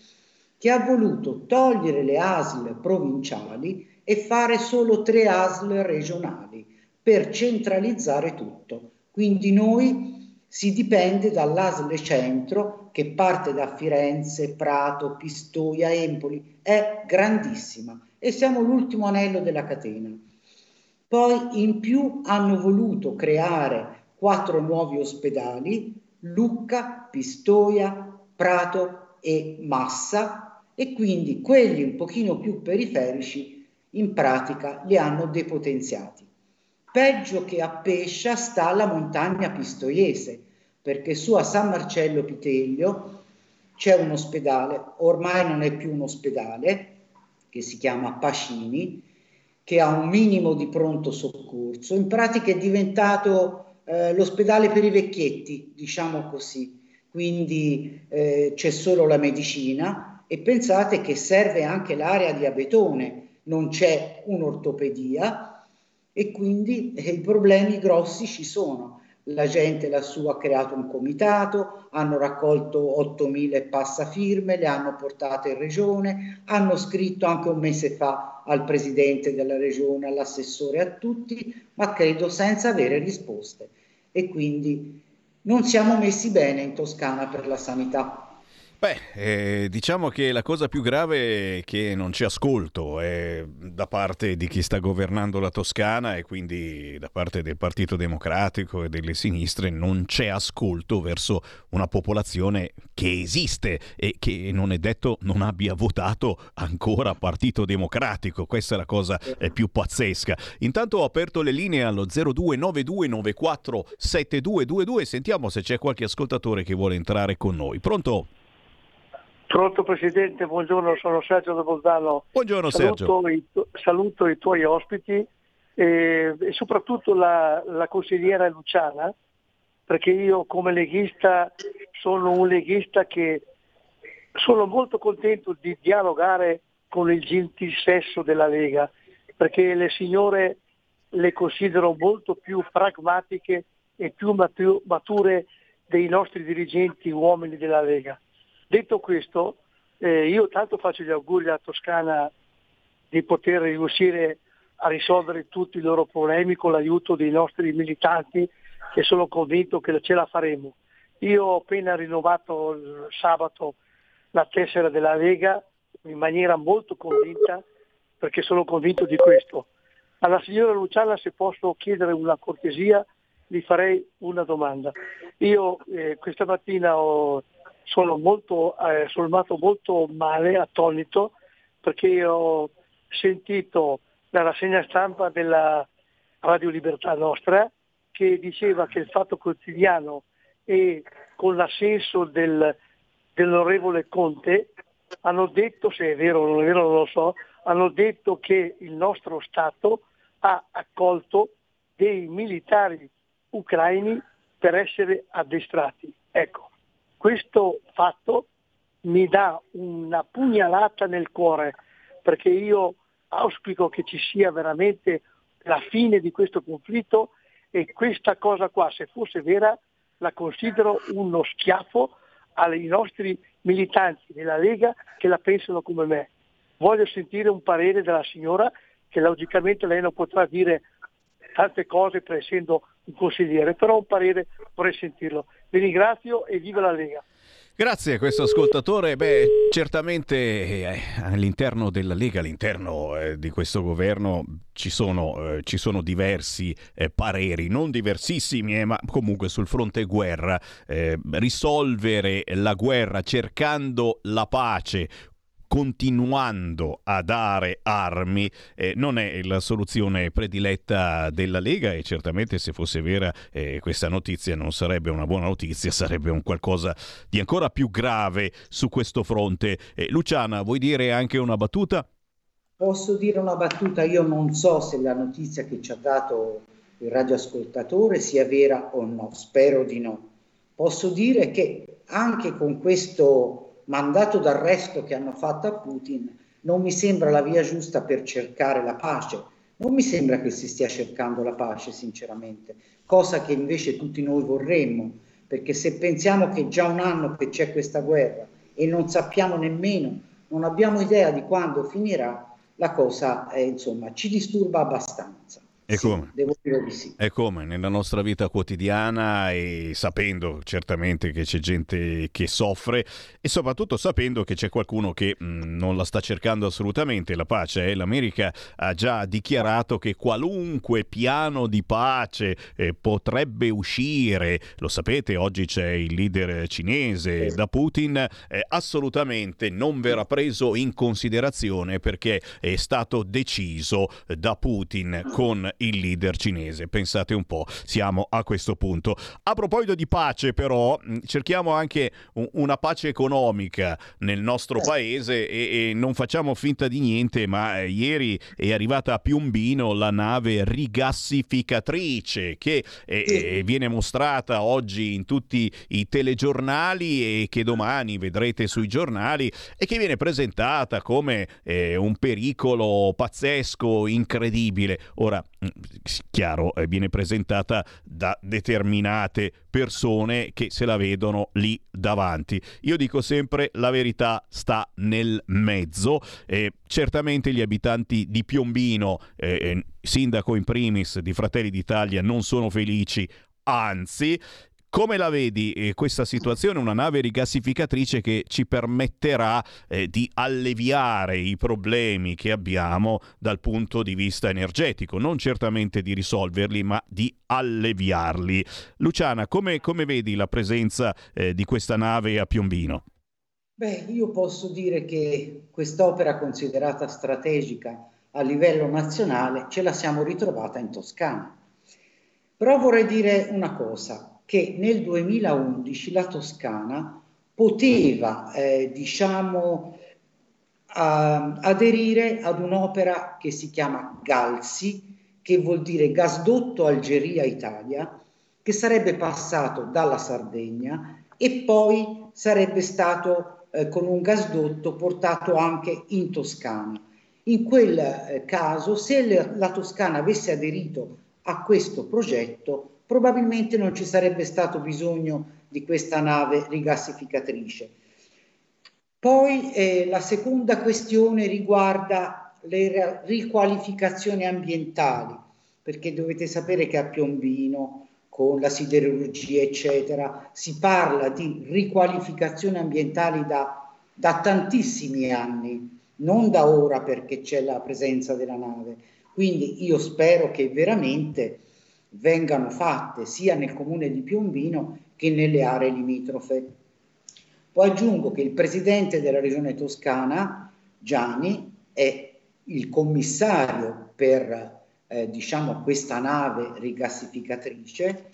che ha voluto togliere le ASL provinciali e fare solo tre ASL regionali per centralizzare tutto. Quindi noi si dipende dall'ASL centro che parte da Firenze, Prato, Pistoia, Empoli, è grandissima e siamo l'ultimo anello della catena. Poi in più hanno voluto creare quattro nuovi ospedali, Lucca, Pistoia, Prato e Massa e quindi quelli un pochino più periferici in pratica li hanno depotenziati. Peggio che a Pescia sta la montagna pistoiese, perché su a San Marcello Piteglio c'è un ospedale, ormai non è più un ospedale, che si chiama Pacini, che ha un minimo di pronto soccorso, in pratica è diventato eh, l'ospedale per i vecchietti, diciamo così, quindi eh, c'è solo la medicina e pensate che serve anche l'area di Abetone, non c'è un'ortopedia e quindi eh, i problemi grossi ci sono. La gente lassù ha creato un comitato, hanno raccolto 8.000 e passa firme, le hanno portate in regione, hanno scritto anche un mese fa al presidente della regione, all'assessore, a tutti, ma credo senza avere risposte. E quindi non siamo messi bene in Toscana per la sanità. Beh, eh, diciamo che la cosa più grave è che non c'è ascolto eh, da parte di chi sta governando la Toscana e quindi da parte del Partito Democratico e delle sinistre non c'è ascolto verso una popolazione che esiste e che non è detto non abbia votato ancora Partito Democratico. Questa è la cosa eh, più pazzesca. Intanto ho aperto le linee allo 0292947222. Sentiamo se c'è qualche ascoltatore che vuole entrare con noi. Pronto? Pronto Presidente, buongiorno, sono Sergio da Bolzano. Buongiorno saluto I, saluto i tuoi ospiti e, e soprattutto la, la, consigliera Luciana, perché io come leghista sono un leghista che sono molto contento di dialogare con il gentil sesso della Lega, perché le signore le considero molto più pragmatiche e più mature dei nostri dirigenti uomini della Lega. Detto questo, eh, io tanto faccio gli auguri alla Toscana di poter riuscire a risolvere tutti i loro problemi con l'aiuto dei nostri militanti e sono convinto che ce la faremo. Io ho appena rinnovato il sabato la tessera della Lega in maniera molto convinta perché sono convinto di questo. Alla signora Luciana se posso chiedere una cortesia gli farei una domanda. Io eh, questa mattina ho sono molto, eh, sono rimasto molto male, attonito, perché ho sentito la rassegna stampa della Radio Libertà nostra che diceva che il Fatto Quotidiano e con l'assenso del, dell'onorevole Conte hanno detto, se è vero o non è vero non lo so, hanno detto che il nostro Stato ha accolto dei militari ucraini per essere addestrati. Ecco, questo fatto mi dà una pugnalata nel cuore perché io auspico che ci sia veramente la fine di questo conflitto e questa cosa qua, se fosse vera, la considero uno schiaffo ai nostri militanti della Lega che la pensano come me. Voglio sentire un parere della signora che logicamente lei non potrà dire tante cose per essendo un consigliere, però un parere vorrei sentirlo. Vi ringrazio e viva la Lega. Grazie a questo ascoltatore. Beh, certamente eh, all'interno della Lega, all'interno eh, di questo governo ci sono, eh, ci sono diversi eh, pareri, non diversissimi, eh, ma comunque sul fronte guerra. Eh, risolvere la guerra cercando la pace continuando a dare armi eh, non è la soluzione prediletta della Lega e certamente se fosse vera eh, questa notizia non sarebbe una buona notizia, sarebbe un qualcosa di ancora più grave su questo fronte. Eh, Luciana, vuoi dire anche una battuta? Posso dire una battuta, io non so se la notizia che ci ha dato il radioascoltatore sia vera o no, spero di no. Posso dire che anche con questo mandato d'arresto che hanno fatto a Putin non mi sembra la via giusta per cercare la pace. Non mi sembra che si stia cercando la pace, sinceramente, cosa che invece tutti noi vorremmo, perché se pensiamo che già un anno che c'è questa guerra e non sappiamo nemmeno, non abbiamo idea di quando finirà, la cosa è, insomma ci disturba abbastanza. E come? Devo dire di sì. È come nella nostra vita quotidiana e sapendo certamente che c'è gente che soffre e soprattutto sapendo che c'è qualcuno che mh, mm, non la sta cercando assolutamente la pace. Eh? L'America ha già dichiarato che qualunque piano di pace eh, potrebbe uscire, lo sapete, oggi c'è il leader cinese da Putin, eh, assolutamente non verrà preso in considerazione perché è stato deciso da Putin con il leader cinese. Pensate un po', siamo a questo punto. A proposito di pace, però, cerchiamo anche un- una pace economica nel nostro paese e, e non facciamo finta di niente, ma eh, ieri è arrivata a Piombino la nave rigassificatrice che eh, eh, viene mostrata oggi in tutti i telegiornali e che domani vedrete sui giornali e che viene presentata come eh, un pericolo pazzesco, incredibile. Ora, chiaro, eh, viene presentata da determinate persone che se la vedono lì davanti. Io dico sempre la verità sta nel mezzo. Eh, certamente gli abitanti di Piombino, eh, eh, sindaco in primis di Fratelli d'Italia, non sono felici, anzi. Come la vedi eh, questa situazione? Una nave rigassificatrice che ci permetterà eh, di alleviare i problemi che abbiamo dal punto di vista energetico, non certamente di risolverli, ma di alleviarli. Luciana, come, come vedi la presenza eh, di questa nave a Piombino? Beh, io posso dire che quest'opera considerata strategica a livello nazionale ce la siamo ritrovata in Toscana. Però vorrei dire una cosa, che nel 2011 la Toscana poteva, eh, diciamo, a- aderire ad un'opera che si chiama Galsi, che vuol dire gasdotto Algeria-Italia, che sarebbe passato dalla Sardegna e poi sarebbe stato eh, con un gasdotto portato anche in Toscana. In quel eh, caso, se le- la Toscana avesse aderito a questo progetto, probabilmente non ci sarebbe stato bisogno di questa nave rigassificatrice. Poi eh, la seconda questione riguarda le riqualificazioni ambientali, perché dovete sapere che a Piombino, con la siderurgia, eccetera, si parla di riqualificazioni ambientali da, da tantissimi anni, non da ora perché c'è la presenza della nave. Quindi io spero che veramente vengano fatte sia nel comune di Piombino che nelle aree limitrofe. Poi aggiungo che il presidente della regione toscana, Gianni, è il commissario per eh, diciamo, questa nave rigassificatrice,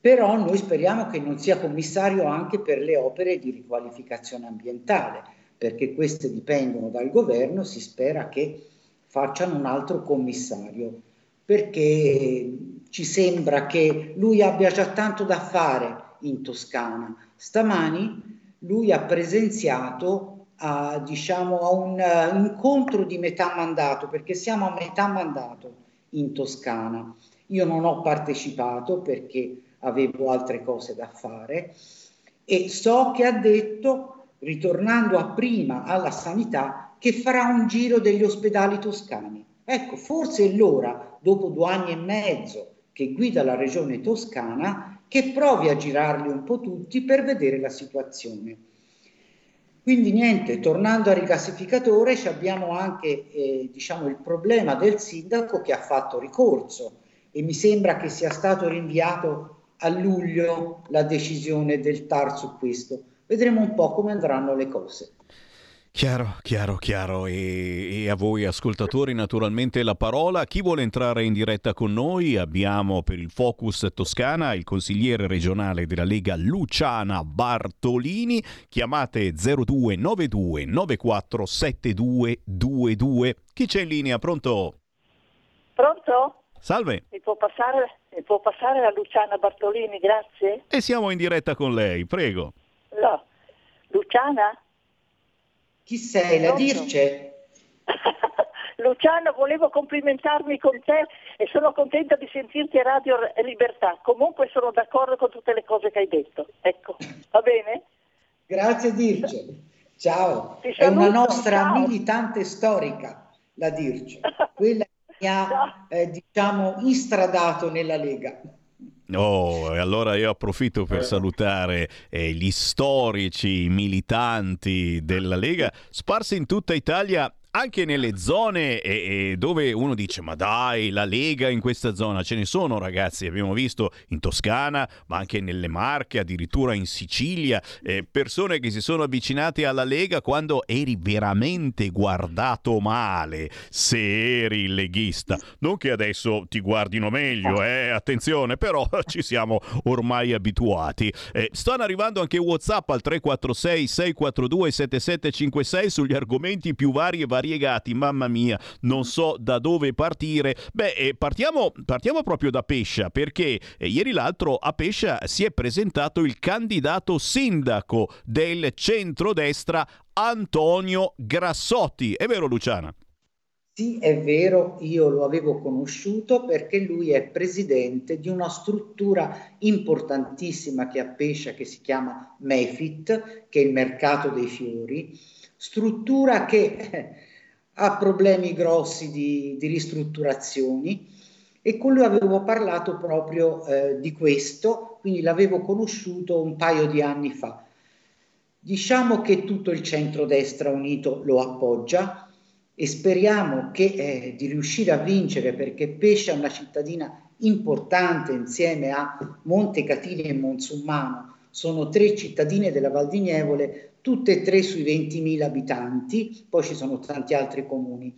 però noi speriamo che non sia commissario anche per le opere di riqualificazione ambientale, perché queste dipendono dal governo, si spera che facciano un altro commissario, perché ci sembra che lui abbia già tanto da fare in Toscana. Stamani lui ha presenziato a, diciamo, a un eh, incontro di metà mandato, perché siamo a metà mandato in Toscana. Io non ho partecipato perché avevo altre cose da fare e so che ha detto, ritornando a prima alla sanità, che farà un giro degli ospedali toscani. Ecco, forse è l'ora, dopo due anni e mezzo che guida la regione toscana, che provi a girarli un po' tutti per vedere la situazione. Quindi niente, tornando al rigassificatore, ci abbiamo anche eh, diciamo, il problema del sindaco che ha fatto ricorso e mi sembra che sia stato rinviato a luglio la decisione del TAR su questo. Vedremo un po' come andranno le cose. Chiaro, chiaro, chiaro. E, e a voi ascoltatori naturalmente la parola. Chi vuole entrare in diretta con noi? Abbiamo per il Focus Toscana il consigliere regionale della Lega Luciana Bartolini. Chiamate 0292 94 7222. Chi c'è in linea? Pronto? Pronto? Salve. Mi può passare, mi può passare la Luciana Bartolini, grazie? E siamo in diretta con lei, prego. No. Luciana? Chi sei? La? Dirce? [LAUGHS] Luciana, volevo complimentarmi con te e sono contenta di sentirti a Radio Libertà. Comunque sono d'accordo con tutte le cose che hai detto. Ecco, va bene? Grazie Dirce. Ciao. È una nostra ciao. militante storica, la Dirce. Quella che mi ha, [LAUGHS] eh, diciamo, istradato nella Lega. Oh, e allora io approfitto per salutare eh, gli storici militanti della Lega sparsi in tutta Italia anche nelle zone eh, dove uno dice ma dai la Lega in questa zona ce ne sono ragazzi abbiamo visto in Toscana ma anche nelle Marche addirittura in Sicilia eh, persone che si sono avvicinate alla Lega quando eri veramente guardato male se eri il leghista. Non che adesso ti guardino meglio eh attenzione però [LAUGHS] ci siamo ormai abituati. Eh, stanno arrivando anche Whatsapp al 346 642 7756 sugli argomenti più vari e variegati. Mamma mia, non so da dove partire. Beh, eh, partiamo, partiamo proprio da Pescia, perché eh, ieri l'altro a Pescia si è presentato il candidato sindaco del centrodestra Antonio Grassotti. È vero, Luciana? Sì, è vero, io lo avevo conosciuto perché lui è presidente di una struttura importantissima che a Pescia che si chiama Mefit, che è il mercato dei fiori, struttura che eh, ha problemi grossi di, di, ristrutturazioni e con lui avevo parlato proprio eh, di questo, quindi l'avevo conosciuto un paio di anni fa. Diciamo che tutto il centrodestra unito lo appoggia e speriamo che, eh, di riuscire a vincere perché Pescia è una cittadina importante insieme a Montecatini e Monsummano. Sono tre cittadine della Val di Nievole, tutte e tre sui 20.000 abitanti, poi ci sono tanti altri comuni.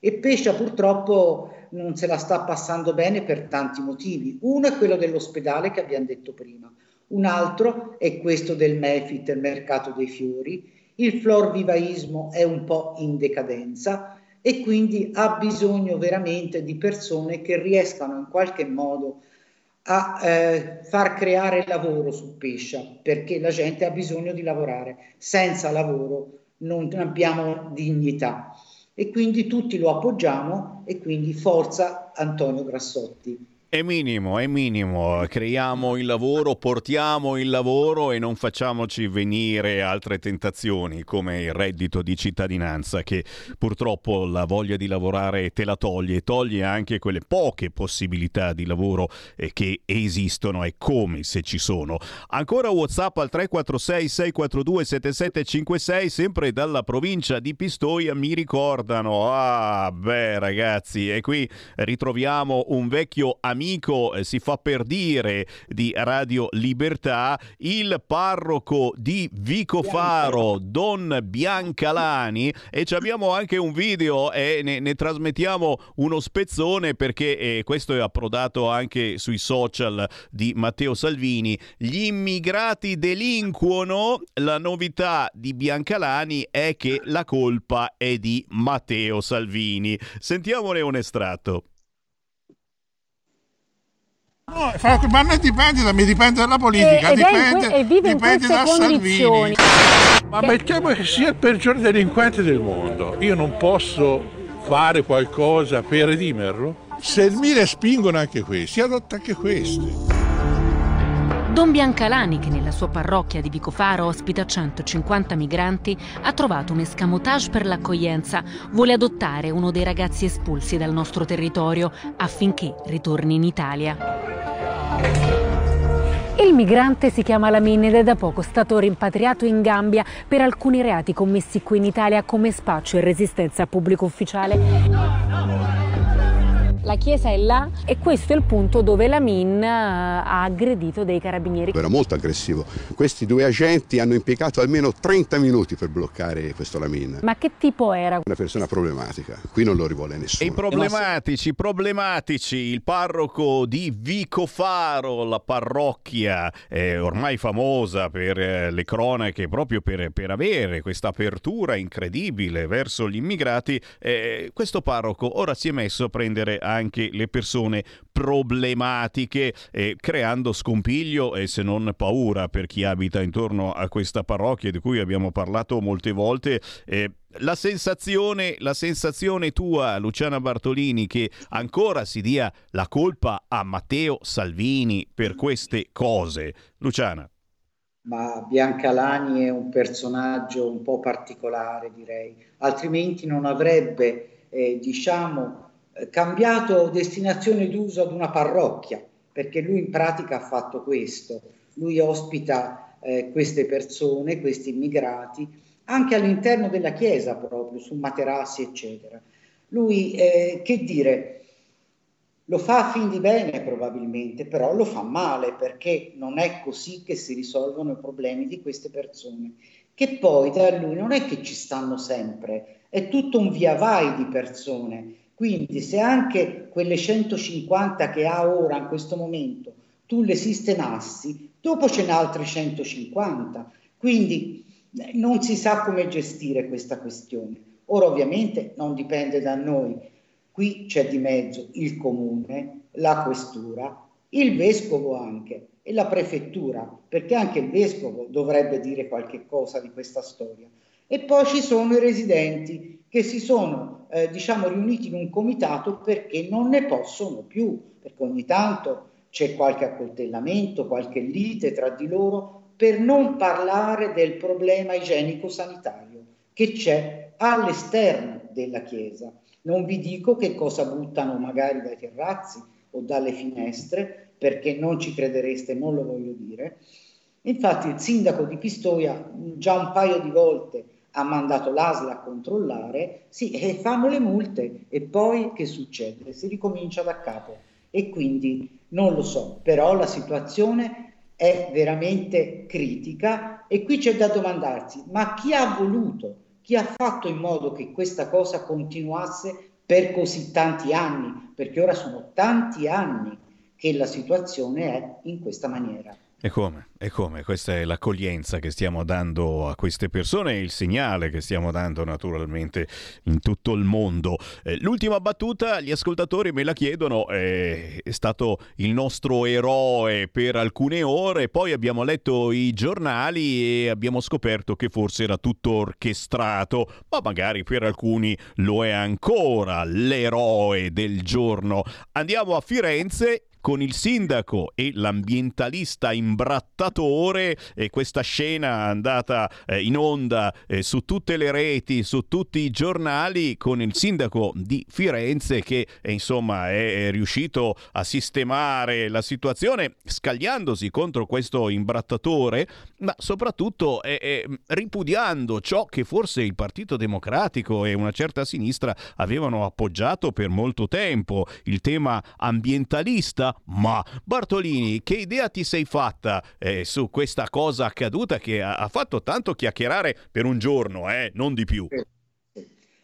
E Pescia purtroppo non se la sta passando bene per tanti motivi. Uno è quello dell'ospedale che abbiamo detto prima, un altro è questo del Mefit, il mercato dei fiori, il florvivaismo è un po' in decadenza e quindi ha bisogno veramente di persone che riescano in qualche modo a eh, far creare lavoro su Pescia, perché la gente ha bisogno di lavorare. Senza lavoro non abbiamo dignità. E quindi tutti lo appoggiamo e quindi forza Antonio Grassotti. È minimo, è minimo. Creiamo il lavoro, portiamo il lavoro e non facciamoci venire altre tentazioni come il reddito di cittadinanza che purtroppo la voglia di lavorare te la toglie e toglie anche quelle poche possibilità di lavoro eh, che esistono e come se ci sono. Ancora WhatsApp al 346 642 7756 sempre dalla provincia di Pistoia mi ricordano. Ah, beh ragazzi, e qui ritroviamo un vecchio amico amico eh, si fa per dire di Radio Libertà, il parroco di Vicofaro, Don Biancalani, e abbiamo anche un video e ne, ne trasmettiamo uno spezzone perché eh, questo è approdato anche sui social di Matteo Salvini. Gli immigrati delinquono, la novità di Biancalani è che la colpa è di Matteo Salvini. Sentiamone un estratto. No, ma non dipende da me, dipende dalla politica, e, dipende, e vive dipende in da. Salvini. Ma mettiamo che sia il peggior delinquente del mondo. Io non posso fare qualcosa per redimerlo? Se mi respingono anche questi, adotta anche questi. Don Biancalani, che nella sua parrocchia di Vicofaro ospita 150 migranti, ha trovato un escamotage per l'accoglienza. Vuole adottare uno dei ragazzi espulsi dal nostro territorio affinché ritorni in Italia. Il migrante si chiama Lamin ed è da poco stato rimpatriato in Gambia per alcuni reati commessi qui in Italia come spaccio e resistenza a pubblico ufficiale. La chiesa è là e questo è il punto dove la Min ha aggredito dei carabinieri. Era molto aggressivo. Questi due agenti hanno impiegato almeno 30 minuti per bloccare questo Lamin. Ma che tipo era? Una persona problematica. Qui non lo rivuole nessuno. E problematici, problematici. Il parroco di Vicofaro, la parrocchia eh, ormai famosa per eh, le cronache, proprio per, per avere questa apertura incredibile verso gli immigrati. Eh, questo parroco ora si è messo a prendere anche le persone problematiche, eh, creando scompiglio e se non paura per chi abita intorno a questa parrocchia di cui abbiamo parlato molte volte. Eh, la sensazione, la sensazione tua, Luciana Bartolini, che ancora si dia la colpa a Matteo Salvini per queste cose. Luciana. Ma Biancalani è un personaggio un po' particolare, direi, altrimenti non avrebbe, eh, diciamo, cambiato destinazione d'uso ad una parrocchia, perché lui in pratica ha fatto questo. Lui ospita eh, queste persone, questi immigrati, anche all'interno della Chiesa proprio, su materassi, eccetera. Lui, eh, che dire, lo fa a fin di bene probabilmente, però lo fa male perché non è così che si risolvono i problemi di queste persone, che poi da lui non è che ci stanno sempre, è tutto un via vai di persone. Quindi se anche quelle 150 che ha ora in questo momento tu le sistemassi, dopo ce n'è altre 150. Quindi eh, non si sa come gestire questa questione. Ora ovviamente non dipende da noi, qui c'è di mezzo il comune, la questura, il vescovo anche e la prefettura, perché anche il vescovo dovrebbe dire qualche cosa di questa storia. E poi ci sono i residenti che si sono eh, diciamo riuniti in un comitato perché non ne possono più, perché ogni tanto c'è qualche accoltellamento, qualche lite tra di loro, per non parlare del problema igienico-sanitario che c'è all'esterno della Chiesa. Non vi dico che cosa buttano magari dai terrazzi o dalle finestre, perché non ci credereste, non lo voglio dire. Infatti il sindaco di Pistoia già un paio di volte ha mandato l'ASLA a controllare, sì, e fanno le multe e poi che succede? Si ricomincia da capo e quindi non lo so, però la situazione è veramente critica e qui c'è da domandarsi, ma chi ha voluto chi ha fatto in modo che questa cosa continuasse per così tanti anni, perché ora sono tanti anni che la situazione è in questa maniera. E come? E come? Questa è l'accoglienza che stiamo dando a queste persone e il segnale che stiamo dando naturalmente in tutto il mondo. Eh, l'ultima battuta, gli ascoltatori me la chiedono, eh, è stato il nostro eroe per alcune ore, poi abbiamo letto i giornali e abbiamo scoperto che forse era tutto orchestrato, ma magari per alcuni lo è ancora l'eroe del giorno. Andiamo a Firenze con il sindaco e l'ambientalista imbrattatore e questa scena andata eh, in onda eh, su tutte le reti, su tutti i giornali con il sindaco di Firenze che eh, insomma è, è, riuscito a sistemare la situazione scagliandosi contro questo imbrattatore ma soprattutto ripudiando ciò che forse il Partito Democratico e una certa sinistra avevano appoggiato per molto tempo, il tema ambientalista ma Bartolini, che idea ti sei fatta eh, su questa cosa accaduta che ha, ha, fatto tanto chiacchierare per un giorno, eh, non di più?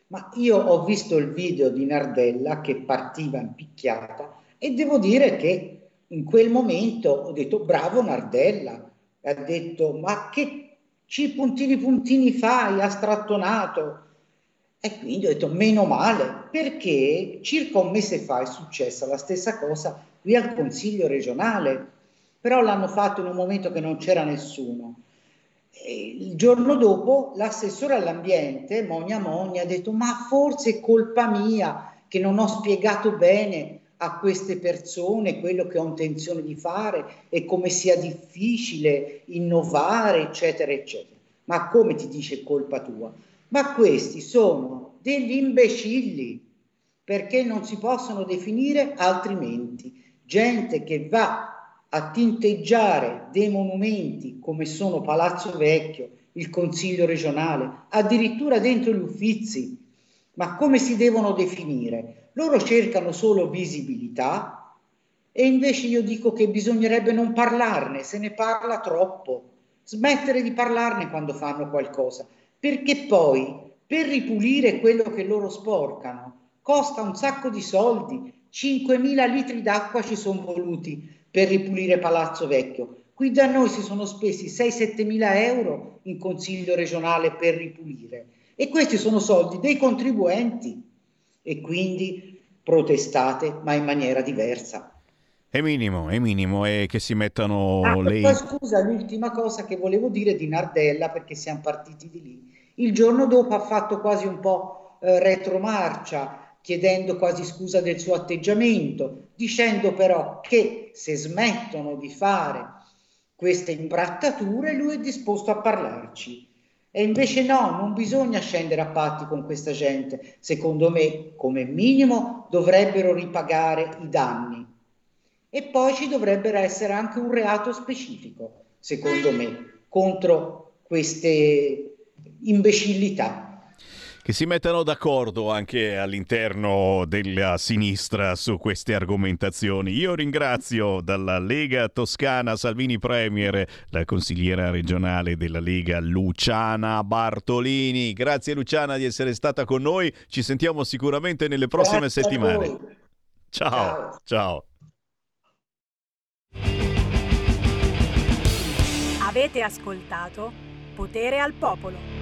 Ma io ho visto il video di Nardella che partiva in picchiata e devo dire che in quel momento ho detto bravo Nardella, ha detto ma che ci puntini puntini fai, astrattonato? E quindi ho detto meno male, perché circa un mese fa è successa la stessa cosa qui al Consiglio regionale, però l'hanno fatto in un momento che non c'era nessuno. E il giorno dopo l'assessore all'ambiente, Monia Monia, ha detto ma forse è colpa mia che non ho spiegato bene a queste persone quello che ho intenzione di fare e come sia difficile innovare, eccetera, eccetera. Ma come ti dice colpa tua? Ma questi sono degli imbecilli perché non si possono definire altrimenti gente che va a tinteggiare dei monumenti come sono Palazzo Vecchio, il Consiglio regionale, addirittura dentro gli uffizi. Ma come si devono definire? Loro cercano solo visibilità e invece io dico che bisognerebbe non parlarne, se ne parla troppo, smettere di parlarne quando fanno qualcosa, perché poi per ripulire quello che loro sporcano costa un sacco di soldi, 5.000 litri d'acqua ci sono voluti per ripulire Palazzo Vecchio. Qui da noi si sono spesi 6-7 mila euro in consiglio regionale per ripulire e questi sono soldi dei contribuenti e quindi protestate ma in maniera diversa. È minimo, è minimo, è che si mettano ah, le... Poi scusa, l'ultima cosa che volevo dire di Nardella, perché siamo partiti di lì. Il giorno dopo ha fatto quasi un po' eh, retromarcia, chiedendo quasi scusa del suo atteggiamento, dicendo però che se smettono di fare queste imbrattature lui è disposto a parlarci. E invece no, non bisogna scendere a patti con questa gente. Secondo me, come minimo, dovrebbero ripagare i danni. E poi ci dovrebbe essere anche un reato specifico, secondo me, contro queste imbecillità. Che si mettano d'accordo anche all'interno della sinistra su queste argomentazioni. Io ringrazio dalla Lega Toscana Salvini Premier la consigliera regionale della Lega Luciana Bartolini. Grazie Luciana di essere stata con noi. Ci sentiamo sicuramente nelle prossime Grazie settimane. voi. Ciao. Ciao. Avete ascoltato Potere al Popolo.